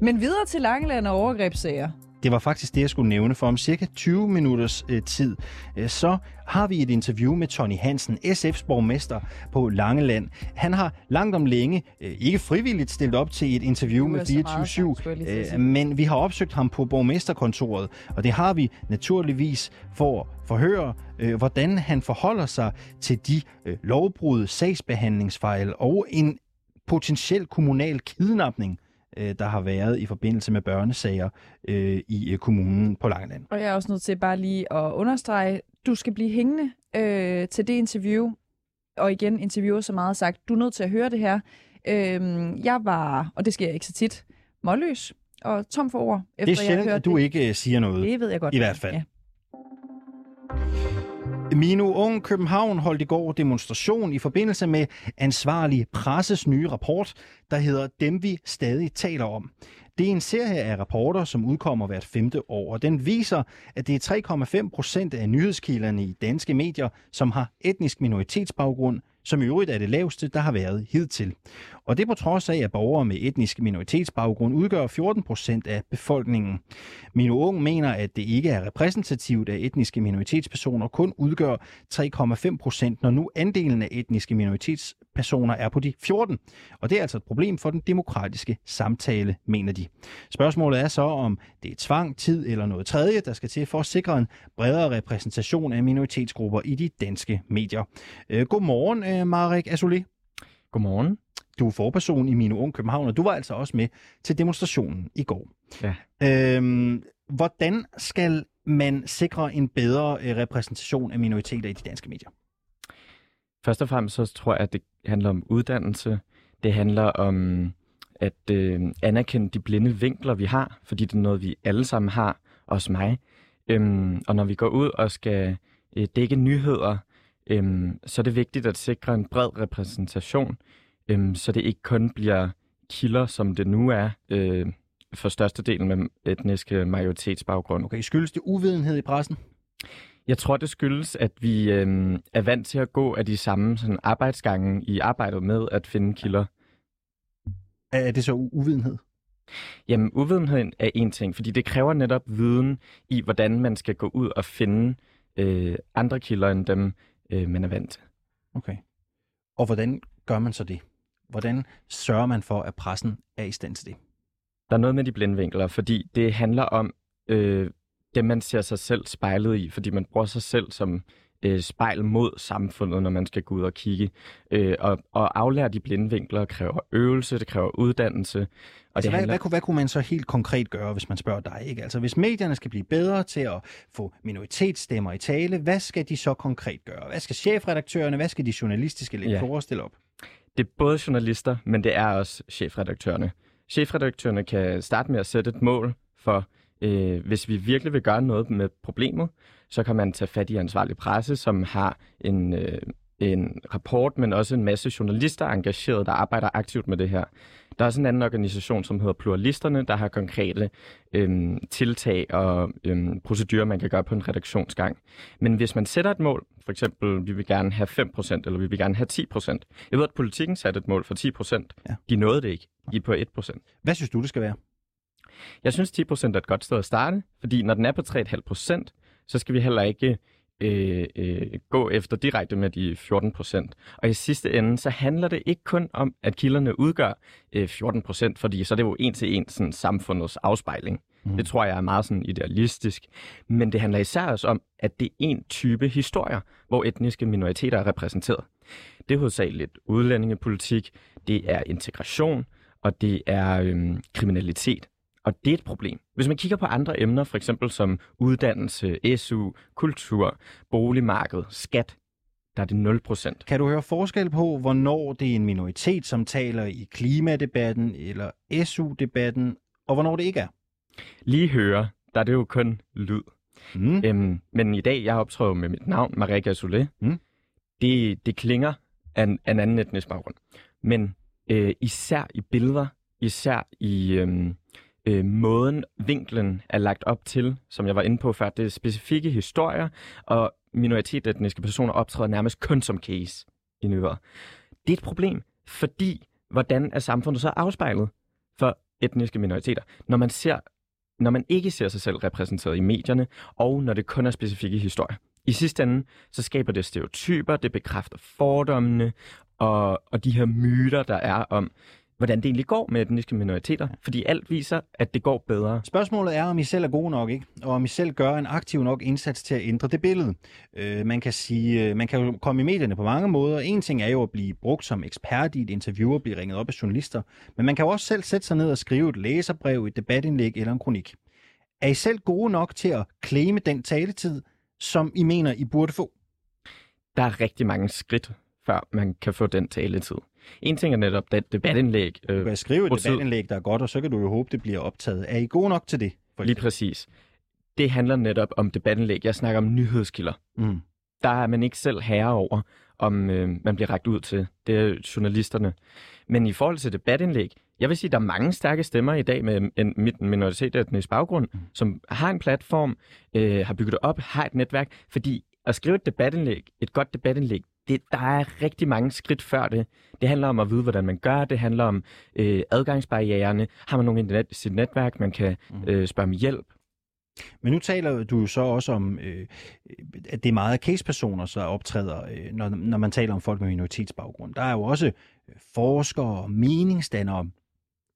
Men videre til Langeland og overgrebssager. Det var faktisk det, jeg skulle nævne, for om cirka 20 minutters øh, tid, øh, så har vi et interview med Tony Hansen, SF's borgmester på Langeland. Han har langt om længe, øh, ikke frivilligt, stillet op til et interview er med så meget 24-7, sang, skulle jeg lige til at øh, sige. men vi har opsøgt ham på borgmesterkontoret, og det har vi naturligvis for at forhøre, øh, hvordan han forholder sig til de øh, lovbrud, sagsbehandlingsfejl og en potentiel kommunal kidnapning, øh, der har været i forbindelse med børnesager øh, i øh, kommunen på Langeland. Og jeg er også nødt til bare lige at understrege, du skal blive hængende øh, til det interview. Og igen, interviewer så meget sagt, du er nødt til at høre det her. Øh, jeg var, og det sker ikke så tit, målløs og tom for ord, efter Det er jeg sjældent, hørte at du det. ikke øh, siger noget. Det ved jeg godt. I hvert fald. Ja. Mino Ung København holdt i går demonstration i forbindelse med ansvarlig presses nye rapport, der hedder Dem vi stadig taler om. Det er en serie af rapporter, som udkommer hvert femte år, og den viser, at det er 3,5 procent af nyhedskilderne i danske medier, som har etnisk minoritetsbaggrund, som i øvrigt er det laveste, der har været hidtil. Og det er på trods af, at borgere med etnisk minoritetsbaggrund udgør 14 procent af befolkningen. Min Ung mener, at det ikke er repræsentativt at etniske minoritetspersoner, kun udgør 3,5 procent, når nu andelen af etniske minoritetspersoner er på de 14. Og det er altså et problem for den demokratiske samtale, mener de. Spørgsmålet er så, om det er tvang, tid eller noget tredje, der skal til for at sikre en bredere repræsentation af minoritetsgrupper i de danske medier. Øh, godmorgen, øh, Marek Azoulay. Godmorgen. Du er forperson i Mino Ung København, og du var altså også med til demonstrationen i går. Ja. Øhm, hvordan skal man sikre en bedre øh, repræsentation af minoriteter i de danske medier? Først og fremmest så tror jeg, at det handler om uddannelse. Det handler om at øh, anerkende de blinde vinkler, vi har, fordi det er noget, vi alle sammen har, også mig. Øhm, og når vi går ud og skal øh, dække nyheder, øhm, så er det vigtigt at sikre en bred repræsentation, øhm, så det ikke kun bliver kilder, som det nu er, øh, for størstedelen med etniske majoritetsbaggrund. Okay, skyldes det uvidenhed i pressen? Jeg tror, det skyldes, at vi øh, er vant til at gå af de samme sådan, arbejdsgange i arbejdet med at finde kilder. Er det så uvidenhed? Jamen, uvidenhed er en ting, fordi det kræver netop viden i, hvordan man skal gå ud og finde øh, andre kilder end dem, øh, man er vant til. Okay. Og hvordan gør man så det? Hvordan sørger man for, at pressen er i stand til det? Der er noget med de blindvinkler, fordi det handler om øh, det, man ser sig selv spejlet i, fordi man bruger sig selv som øh, spejl mod samfundet, når man skal gå ud og kigge. Øh, og, og aflære de blindvinkler kræver øvelse, det kræver uddannelse. Og Altså, det hvad, handler... hvad, kunne, hvad kunne man så helt konkret gøre, hvis man spørger dig? Ikke? Altså, hvis medierne skal blive bedre til at få minoritetsstemmer i tale, hvad skal de så konkret gøre? Hvad skal chefredaktørerne, hvad skal de journalistiske lektorer ja. stille op? Det er både journalister, men det er også chefredaktørerne. Chefredaktørerne kan starte med at sætte et mål for, øh, hvis vi virkelig vil gøre noget med problemet, så kan man tage fat i ansvarlig presse, som har en, øh, en rapport, men også en masse journalister engageret, der arbejder aktivt med det her. Der er også en anden organisation, som hedder Pluralisterne, der har konkrete øhm, tiltag og øhm, procedurer, man kan gøre på en redaktionsgang. Men hvis man sætter et mål, for eksempel, vi vil gerne have 5%, eller vi vil gerne have 10%. Jeg ved, at politikken satte et mål for 10%. Ja. De nåede det ikke. De er på 1%. Hvad synes du, det skal være? Jeg synes, 10% er et godt sted at starte, fordi når den er på 3,5%, så skal vi heller ikke øh, øh, gå efter direkte med de 14 procent. Og i sidste ende, så handler det ikke kun om, at kilderne udgør øh, 14 procent, fordi så er det jo en til en sådan, samfundets afspejling. Mm. Det tror jeg er meget sådan idealistisk. Men det handler især også om, at det er en type historier, hvor etniske minoriteter er repræsenteret. Det er hovedsageligt udlændingepolitik, det er integration, og det er øhm, kriminalitet. Og det er et problem. Hvis man kigger på andre emner, for eksempel som uddannelse, SU, kultur, boligmarked, skat, der er det 0%. Kan du høre forskel på, hvornår det er en minoritet, som taler i klimadebatten eller SU-debatten, og hvornår det ikke er? Lige høre, der er det jo kun lyd. Mm. Øhm, men i dag, jeg optræder med mit navn, Marika Soule. Mm. Det, det klinger af en, af en anden etnisk baggrund. Men øh, især i billeder, især i, øhm, øh, måden, vinklen er lagt op til, som jeg var inde på før, det er specifikke historier, og minoritetsetniske personer optræder nærmest kun som case i nyere. Det er et problem, fordi hvordan er samfundet så afspejlet for etniske minoriteter? Når man ser når man ikke ser sig selv repræsenteret i medierne, og når det kun er specifikke historier. I sidste ende, så skaber det stereotyper, det bekræfter fordommene, og, og de her myter, der er om, hvordan det egentlig går med etniske minoriteter, fordi alt viser, at det går bedre. Spørgsmålet er, om I selv er gode nok, ikke? og om I selv gør en aktiv nok indsats til at ændre det billede. Øh, man kan sige, øh, man kan jo komme i medierne på mange måder. En ting er jo at blive brugt som ekspert i et interview og blive ringet op af journalister, men man kan jo også selv sætte sig ned og skrive et læserbrev, et debatindlæg eller en kronik. Er I selv gode nok til at claime den taletid, som I mener, I burde få? Der er rigtig mange skridt, før man kan få den taletid. En ting er netop det debatindlæg. Øh, du kan skrive et debatindlæg, der er godt, og så kan du jo håbe, det bliver optaget. Er I gode nok til det? For Lige præcis. Det handler netop om debatindlæg. Jeg snakker om nyhedskilder. Mm. Der er man ikke selv herre over, om øh, man bliver rækket ud til. Det er journalisterne. Men i forhold til debatindlæg, jeg vil sige, at der er mange stærke stemmer i dag med en minoritetsetnisk baggrund, mm. som har en platform, øh, har bygget det op, har et netværk, fordi at skrive et debatindlæg, et godt debatindlæg, det, der er rigtig mange skridt før det. Det handler om at vide, hvordan man gør. Det handler om øh, adgangsbarriererne. Har man nogen i net, sit netværk, man kan mm. øh, spørge om hjælp. Men nu taler du jo så også om, øh, at det er meget case-personer, der optræder, øh, når, når man taler om folk med minoritetsbaggrund. Der er jo også øh, forskere, meningsdannere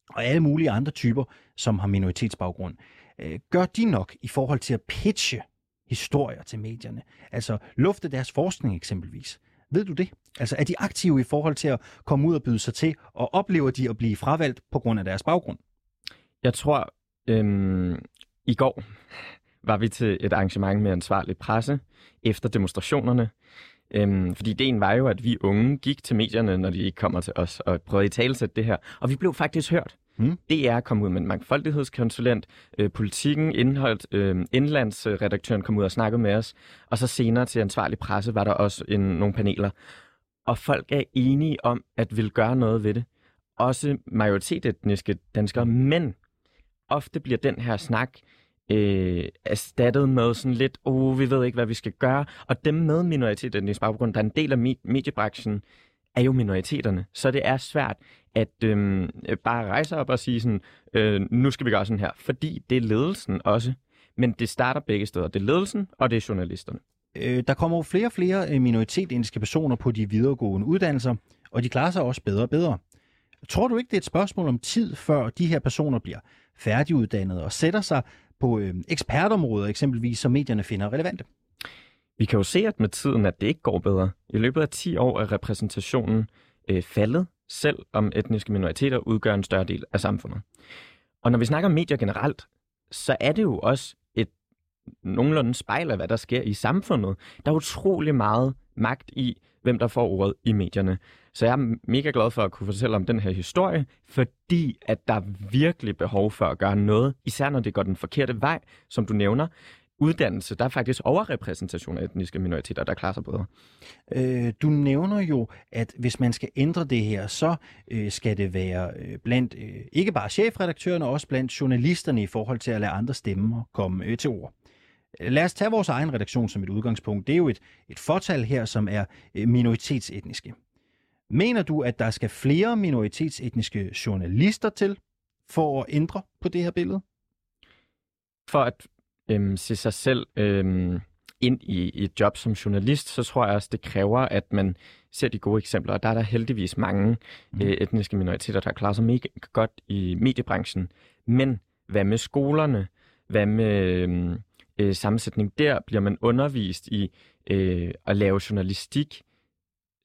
og alle mulige andre typer, som har minoritetsbaggrund. Øh, gør de nok i forhold til at pitche historier til medierne? Altså lufte deres forskning eksempelvis. Ved du det? Altså er de aktive i forhold til at komme ud og byde sig til, og oplever de at blive fravalgt på grund af deres baggrund? Jeg tror, øhm, i går var vi til et arrangement med ansvarlig presse efter demonstrationerne. Øhm, fordi ideen var jo, at vi unge gik til medierne, når de ikke kommer til os, og prøvede at talesætte det her. Og vi blev faktisk hørt. Mm. Det er kommet ud med en mangfoldighedskonsulent, øh, politikken, indhold, øh, indlandsredaktøren kom ud og snakkede med os, og så senere til ansvarlig presse var der også en, nogle paneler. Og folk er enige om at vil gøre noget ved det. Også majoritetsetniske danskere, men ofte bliver den her snak øh, erstattet med sådan lidt, oh, vi ved ikke, hvad vi skal gøre. Og dem med minoritetsetnisk baggrund, der er en del af mediebranchen, er jo minoriteterne. Så det er svært at øh, bare rejse op og sige sådan, øh, nu skal vi gøre sådan her. Fordi det er ledelsen også. Men det starter begge steder. Det er ledelsen, og det er journalisterne. Øh, der kommer jo flere og flere øh, personer på de videregående uddannelser, og de klarer sig også bedre og bedre. Tror du ikke, det er et spørgsmål om tid, før de her personer bliver færdiguddannede og sætter sig på øh, ekspertområder, eksempelvis, som medierne finder relevante? Vi kan jo se, at med tiden, at det ikke går bedre. I løbet af 10 år er repræsentationen øh, faldet, selv om etniske minoriteter udgør en større del af samfundet. Og når vi snakker om medier generelt, så er det jo også et nogenlunde spejl af, hvad der sker i samfundet. Der er utrolig meget magt i, hvem der får ordet i medierne. Så jeg er mega glad for at kunne fortælle om den her historie, fordi at der er virkelig behov for at gøre noget, især når det går den forkerte vej, som du nævner. Uddannelse, der er faktisk overrepræsentation af etniske minoriteter, der klarer sig bedre. Øh, du nævner jo, at hvis man skal ændre det her, så øh, skal det være øh, blandt øh, ikke bare chefredaktørerne, også blandt journalisterne i forhold til at lade andre stemmer komme øh, til ord. Lad os tage vores egen redaktion som et udgangspunkt. Det er jo et, et fortal her, som er øh, minoritetsetniske. Mener du, at der skal flere minoritetsetniske journalister til for at ændre på det her billede? For at øhm, se sig selv øhm, ind i, i et job som journalist, så tror jeg også, det kræver, at man ser de gode eksempler. Og der er der heldigvis mange mm. øh, etniske minoriteter, der klarer sig mega godt i mediebranchen. Men hvad med skolerne? Hvad med øhm, øh, sammensætning der? Bliver man undervist i øh, at lave journalistik?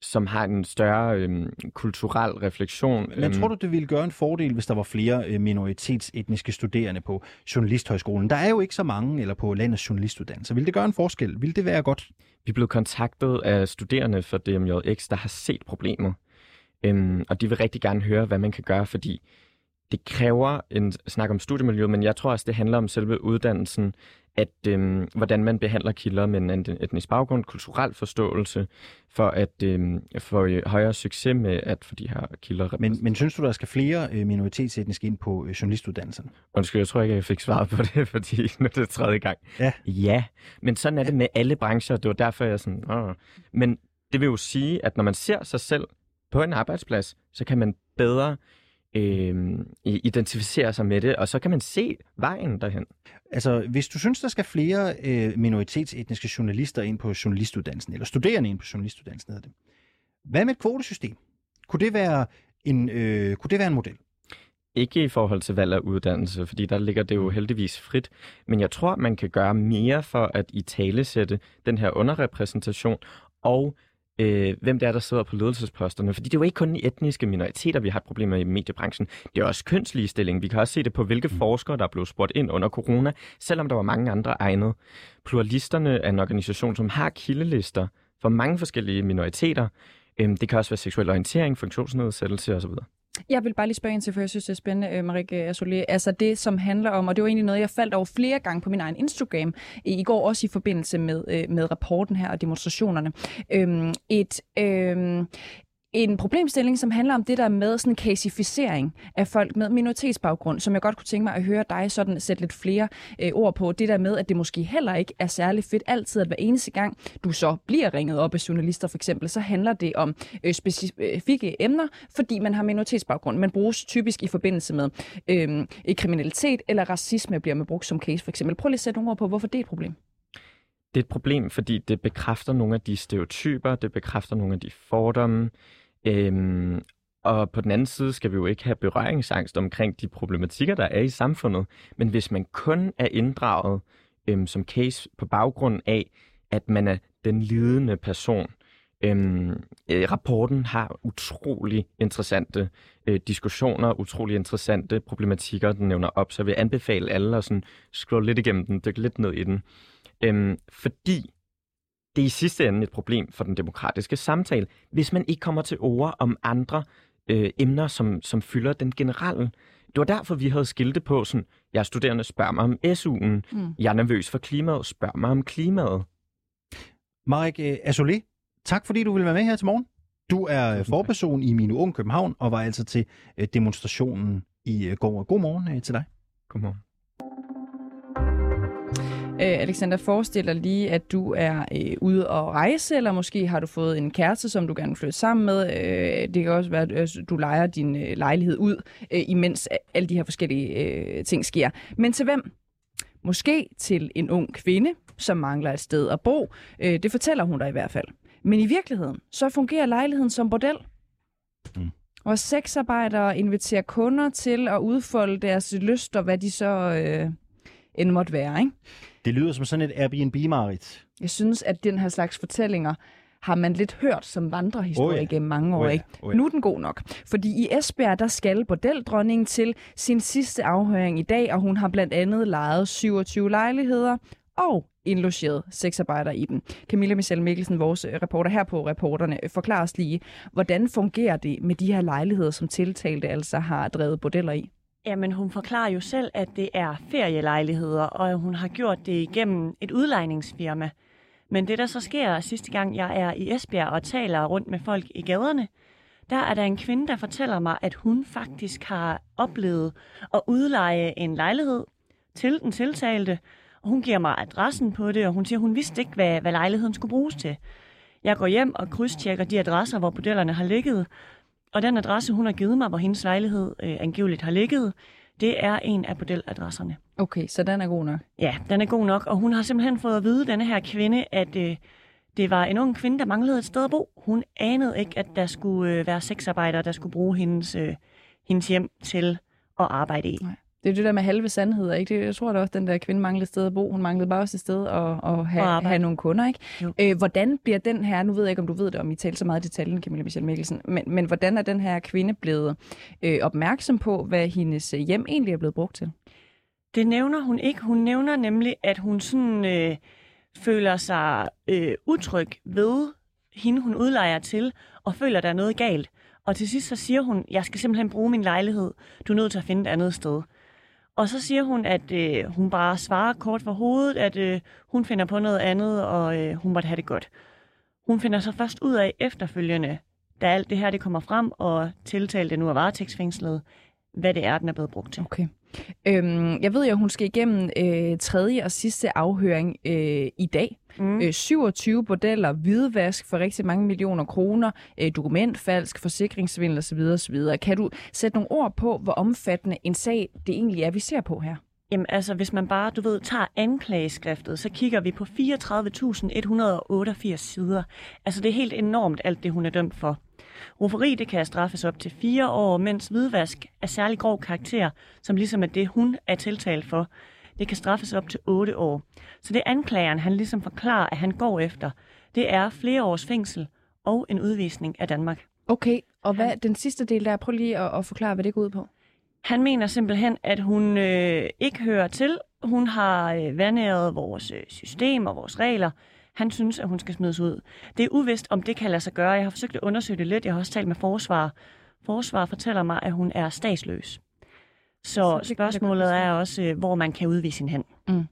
som har en større øhm, kulturel refleksion. Men tror du, det ville gøre en fordel, hvis der var flere øh, minoritetsetniske studerende på Journalisthøjskolen? Der er jo ikke så mange, eller på landets journalistuddannelse. Vil det gøre en forskel? Vil det være godt? Vi blev kontaktet af studerende for DMJX, der har set problemet. Øhm, og de vil rigtig gerne høre, hvad man kan gøre, fordi det kræver en snak om studiemiljø, men jeg tror også, det handler om selve uddannelsen, at øhm, hvordan man behandler kilder med en etnisk baggrund, kulturel forståelse, for at øhm, få øh, højere succes med at få de her kilder Men, men synes du, der skal flere øh, minoritetsetniske ind på øh, journalistuddannelsen? Undskyld, jeg tror ikke, jeg fik svaret på det, fordi nu er det tredje gang. Ja. Ja, men sådan er det med alle brancher. Det var derfor, jeg sådan... Åh. Men det vil jo sige, at når man ser sig selv på en arbejdsplads, så kan man bedre øh, identificere sig med det, og så kan man se vejen derhen. Altså, hvis du synes, der skal flere øh, minoritetsetniske journalister ind på journalistuddannelsen, eller studerende ind på journalistuddannelsen, hedder det. Hvad med et kvotesystem? Kunne det være en, øh, kunne det være en model? Ikke i forhold til valg af uddannelse, fordi der ligger det jo heldigvis frit. Men jeg tror, man kan gøre mere for at i talesætte den her underrepræsentation, og øh, hvem det er, der sidder på ledelsesposterne. Fordi det er jo ikke kun etniske minoriteter, vi har et problem med i mediebranchen. Det er også kønsligestilling. Vi kan også se det på, hvilke mm. forskere, der blev spurgt ind under corona, selvom der var mange andre egnet. Pluralisterne er en organisation, som har kildelister for mange forskellige minoriteter. Øh, det kan også være seksuel orientering, funktionsnedsættelse osv. Jeg vil bare lige spørge ind til, for jeg synes, det er spændende, øh, Marike øh, Assolé. Altså det, som handler om, og det var egentlig noget, jeg faldt over flere gange på min egen Instagram, i går også i forbindelse med, øh, med rapporten her og demonstrationerne. Øhm, et, øhm, en problemstilling, som handler om det der med sådan kasificering af folk med minoritetsbaggrund, som jeg godt kunne tænke mig at høre dig sådan sætte lidt flere øh, ord på. Det der med, at det måske heller ikke er særlig fedt altid, at hver eneste gang du så bliver ringet op af journalister for eksempel, så handler det om øh, specifikke emner, fordi man har minoritetsbaggrund. Man bruges typisk i forbindelse med øh, kriminalitet eller racisme bliver man brugt som case for eksempel. Prøv lige at sætte nogle ord på, hvorfor det er et problem. Det er et problem, fordi det bekræfter nogle af de stereotyper, det bekræfter nogle af de fordomme, Øhm, og på den anden side skal vi jo ikke have berøringsangst omkring de problematikker, der er i samfundet. Men hvis man kun er inddraget øhm, som case på baggrund af, at man er den lidende person, Øhm, øh, rapporten har utrolig interessante øh, diskussioner, utrolig interessante problematikker, den nævner op, så jeg vil anbefale alle at sådan scrolle lidt igennem den, dykke lidt ned i den. Øhm, fordi det er i sidste ende et problem for den demokratiske samtale, hvis man ikke kommer til ord om andre øh, emner, som, som fylder den generelle. Det var derfor, vi havde skilte på sådan, jeg er studerende, spørg mig om SU'en. Mm. Jeg er nervøs for klimaet, spørg mig om klimaet. Marek øh, tak fordi du ville være med her til morgen. Du er forperson i Mine Ung København og var altså til øh, demonstrationen i går. God morgen til dig. Godmorgen. Øh, Alexander, forestil dig lige, at du er øh, ude og rejse, eller måske har du fået en kæreste, som du gerne vil flytte sammen med. Øh, det kan også være, at øh, du leger din øh, lejlighed ud, øh, imens alle de her forskellige øh, ting sker. Men til hvem? Måske til en ung kvinde, som mangler et sted at bo. Øh, det fortæller hun dig i hvert fald. Men i virkeligheden, så fungerer lejligheden som bordel. Mm. Og sexarbejdere inviterer kunder til at udfolde deres lyster, hvad de så øh, end måtte være. Ikke? Det lyder som sådan et Airbnb-marit. Jeg synes, at den her slags fortællinger har man lidt hørt som vandrehistorie oh ja. gennem mange år. Oh ja. Ikke? Oh ja. Nu er den god nok. Fordi i Esbjerg, der skal bordeldronningen til sin sidste afhøring i dag, og hun har blandt andet lejet 27 lejligheder og indlogeret sexarbejdere i dem. Camilla Michelle Mikkelsen, vores øh, reporter her på Reporterne, forklarer os lige, hvordan fungerer det med de her lejligheder, som tiltalte altså har drevet bordeller i? Jamen, hun forklarer jo selv, at det er ferielejligheder, og hun har gjort det igennem et udlejningsfirma. Men det, der så sker sidste gang, jeg er i Esbjerg og taler rundt med folk i gaderne, der er der en kvinde, der fortæller mig, at hun faktisk har oplevet at udleje en lejlighed til den tiltalte, og hun giver mig adressen på det, og hun siger, at hun vidste ikke, hvad, hvad lejligheden skulle bruges til. Jeg går hjem og krydstjekker de adresser, hvor bordellerne har ligget, og den adresse, hun har givet mig, hvor hendes lejlighed øh, angiveligt har ligget, det er en af bordeladresserne. Okay, så den er god nok? Ja, den er god nok, og hun har simpelthen fået at vide, denne her kvinde, at øh, det var en ung kvinde, der manglede et sted at bo. Hun anede ikke, at der skulle øh, være sexarbejdere, der skulle bruge hendes, øh, hendes hjem til at arbejde i. Nej. Det er det der med halve sandheder, ikke? Det, jeg tror da også, den der kvinde manglede sted at bo. Hun manglede bare også et sted at, at have, have nogle kunder, ikke? Øh, hvordan bliver den her, nu ved jeg ikke, om du ved det, om I taler så meget i detaljen, Camilla Michelle Mikkelsen, men, men hvordan er den her kvinde blevet øh, opmærksom på, hvad hendes øh, hjem egentlig er blevet brugt til? Det nævner hun ikke. Hun nævner nemlig, at hun sådan øh, føler sig øh, utryg ved hende, hun udlejer til, og føler, der er noget galt. Og til sidst så siger hun, jeg skal simpelthen bruge min lejlighed. Du er nødt til at finde et andet sted. Og så siger hun, at øh, hun bare svarer kort for hovedet, at øh, hun finder på noget andet, og øh, hun måtte have det godt. Hun finder så først ud af efterfølgende, da alt det her det kommer frem, og tiltalte nu er varetægtsfængslet, hvad det er, den er blevet brugt til. Okay. Øhm, jeg ved jo, at hun skal igennem øh, tredje og sidste afhøring øh, i dag. Mm. Øh, 27 bordeller, hvidvask for rigtig mange millioner kroner, øh, dokumentfalsk, forsikringssvindel osv. osv. Kan du sætte nogle ord på, hvor omfattende en sag det egentlig er, vi ser på her? Jamen altså, hvis man bare, du ved, tager anklageskriftet, så kigger vi på 34.188 sider. Altså, det er helt enormt, alt det, hun er dømt for. Rufferi, det kan straffes op til fire år, mens hvidvask er særlig grov karakter, som ligesom er det, hun er tiltalt for. Det kan straffes op til otte år. Så det anklageren, han ligesom forklarer, at han går efter, det er flere års fængsel og en udvisning af Danmark. Okay, og hvad den sidste del der? Prøv lige at, at forklare, hvad det går ud på. Han mener simpelthen, at hun øh, ikke hører til. Hun har øh, vandæret vores øh, system og vores regler. Han synes, at hun skal smides ud. Det er uvist, om det kan lade sig gøre. Jeg har forsøgt at undersøge det lidt. Jeg har også talt med forsvar. Forsvar fortæller mig, at hun er statsløs. Så spørgsmålet er også, øh, hvor man kan udvise sin hen. Mm.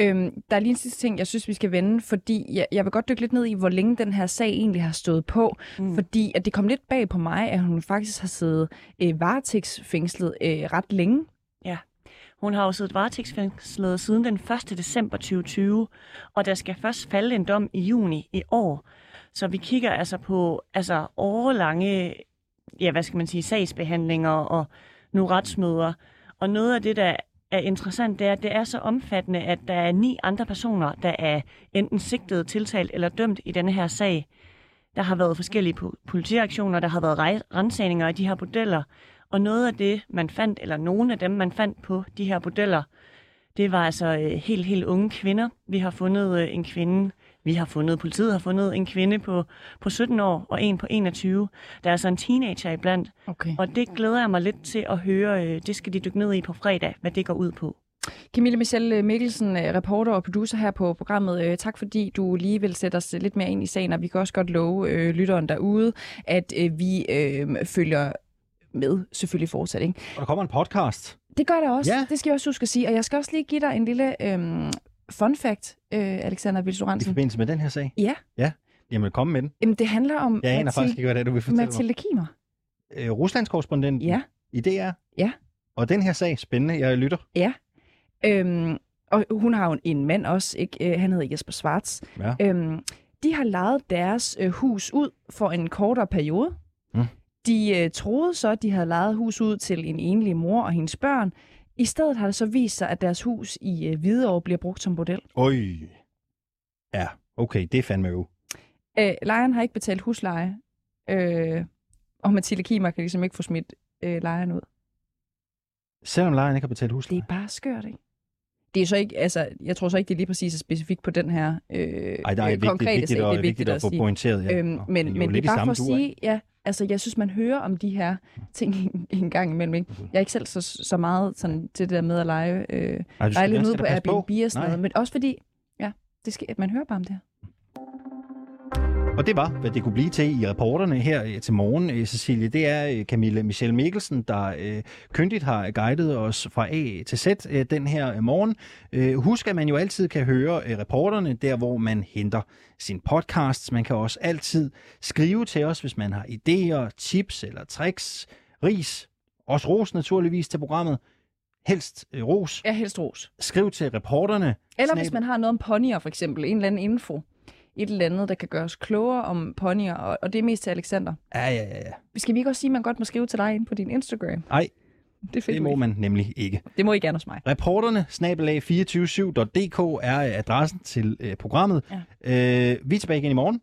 Øhm, der er lige en sidste ting, jeg synes, vi skal vende, fordi jeg, jeg vil godt dykke lidt ned i, hvor længe den her sag egentlig har stået på. Mm. Fordi at det kom lidt bag på mig, at hun faktisk har siddet øh, varetægtsfængslet øh, ret længe. Hun har jo siddet varetægtsfængslet siden den 1. december 2020, og der skal først falde en dom i juni i år. Så vi kigger altså på altså årelange, ja, hvad skal man sige, sagsbehandlinger og nu retsmøder. Og noget af det, der er interessant, det er, at det er så omfattende, at der er ni andre personer, der er enten sigtet, tiltalt eller dømt i denne her sag. Der har været forskellige politiaktioner, der har været rensagninger af de her bordeller, og noget af det, man fandt, eller nogle af dem, man fandt på de her bordeller, det var altså øh, helt, helt unge kvinder. Vi har fundet øh, en kvinde, vi har fundet, politiet har fundet en kvinde på, på 17 år og en på 21. Der er altså en teenager iblandt. Okay. Og det glæder jeg mig lidt til at høre. Øh, det skal de dykke ned i på fredag, hvad det går ud på. Camille Michelle Mikkelsen, reporter og producer her på programmet. Tak fordi du lige vil sætte os lidt mere ind i sagen, og vi kan også godt love øh, lytteren derude, at øh, vi øh, følger med selvfølgelig fortsat. Ikke? Og der kommer en podcast. Det gør der også. Ja. Det skal jeg også huske at sige. Og jeg skal også lige give dig en lille øhm, fun fact, øh, Alexander Vilsoransen. I forbindelse med den her sag? Ja. Ja. Jamen, kom med den. Jamen, det handler om... Jeg aner faktisk ikke, hvad det er, du vil fortælle Mathilde Kimer. Øh, Ruslands korrespondent ja. i DR? Ja. Og den her sag, spændende, jeg lytter. Ja. Øhm, og hun har jo en mand også, ikke? Øh, han hedder Jesper Schwartz. Ja. Øhm, de har lejet deres øh, hus ud for en kortere periode. Mm. De øh, troede så, at de havde lejet hus ud til en enlig mor og hendes børn. I stedet har det så vist sig, at deres hus i øh, Hvidovre bliver brugt som bordel. Oj. Ja, okay, det er fandme jo. Øh, lejeren har ikke betalt husleje, øh, og Mathilde Kimer kan ligesom ikke få smidt øh, lejeren ud. Selvom lejeren ikke har betalt husleje? Det er bare skørt, ikke? Det er så ikke, altså, jeg tror så ikke, det er lige præcis specifikt på den her øh, Ej, der er øh, konkrete vigtigt, sag. Det er vigtigt, vigtigt at, at få pointeret. Ja. Øhm, men men det er bare for at sige, ja, altså jeg synes, man hører om de her ting en, en gang imellem. Ikke? Jeg er ikke selv så, så meget sådan, til det der med at lege, øh, Ej, lege lidt ude på Airbnb på. og sådan noget, men også fordi, ja, det skal, at man hører bare om det her. Og det var, hvad det kunne blive til i reporterne her øh, til morgen, øh, Cecilie. Det er øh, Camille Michelle Mikkelsen, der øh, kyndigt har guidet os fra A til Z øh, den her morgen. Øh, husk, at man jo altid kan høre reporterne der, hvor man henter sin podcasts. Man kan også altid skrive til os, hvis man har idéer, tips eller tricks, ris, også ros naturligvis til programmet. Helst ros. Ja, helst ros. Skriv til reporterne. Eller snab... hvis man har noget om ponyer, for eksempel, en eller anden info et eller andet, der kan gøre os klogere om ponyer, og, og det er mest til Alexander. Ja, ja, ja. Skal vi ikke også sige, at man godt må skrive til dig ind på din Instagram? Nej, det, det må man nemlig ikke. Det må I gerne hos mig. Reporterne, snabelag247.dk er adressen til øh, programmet. Ja. Øh, vi er tilbage igen i morgen.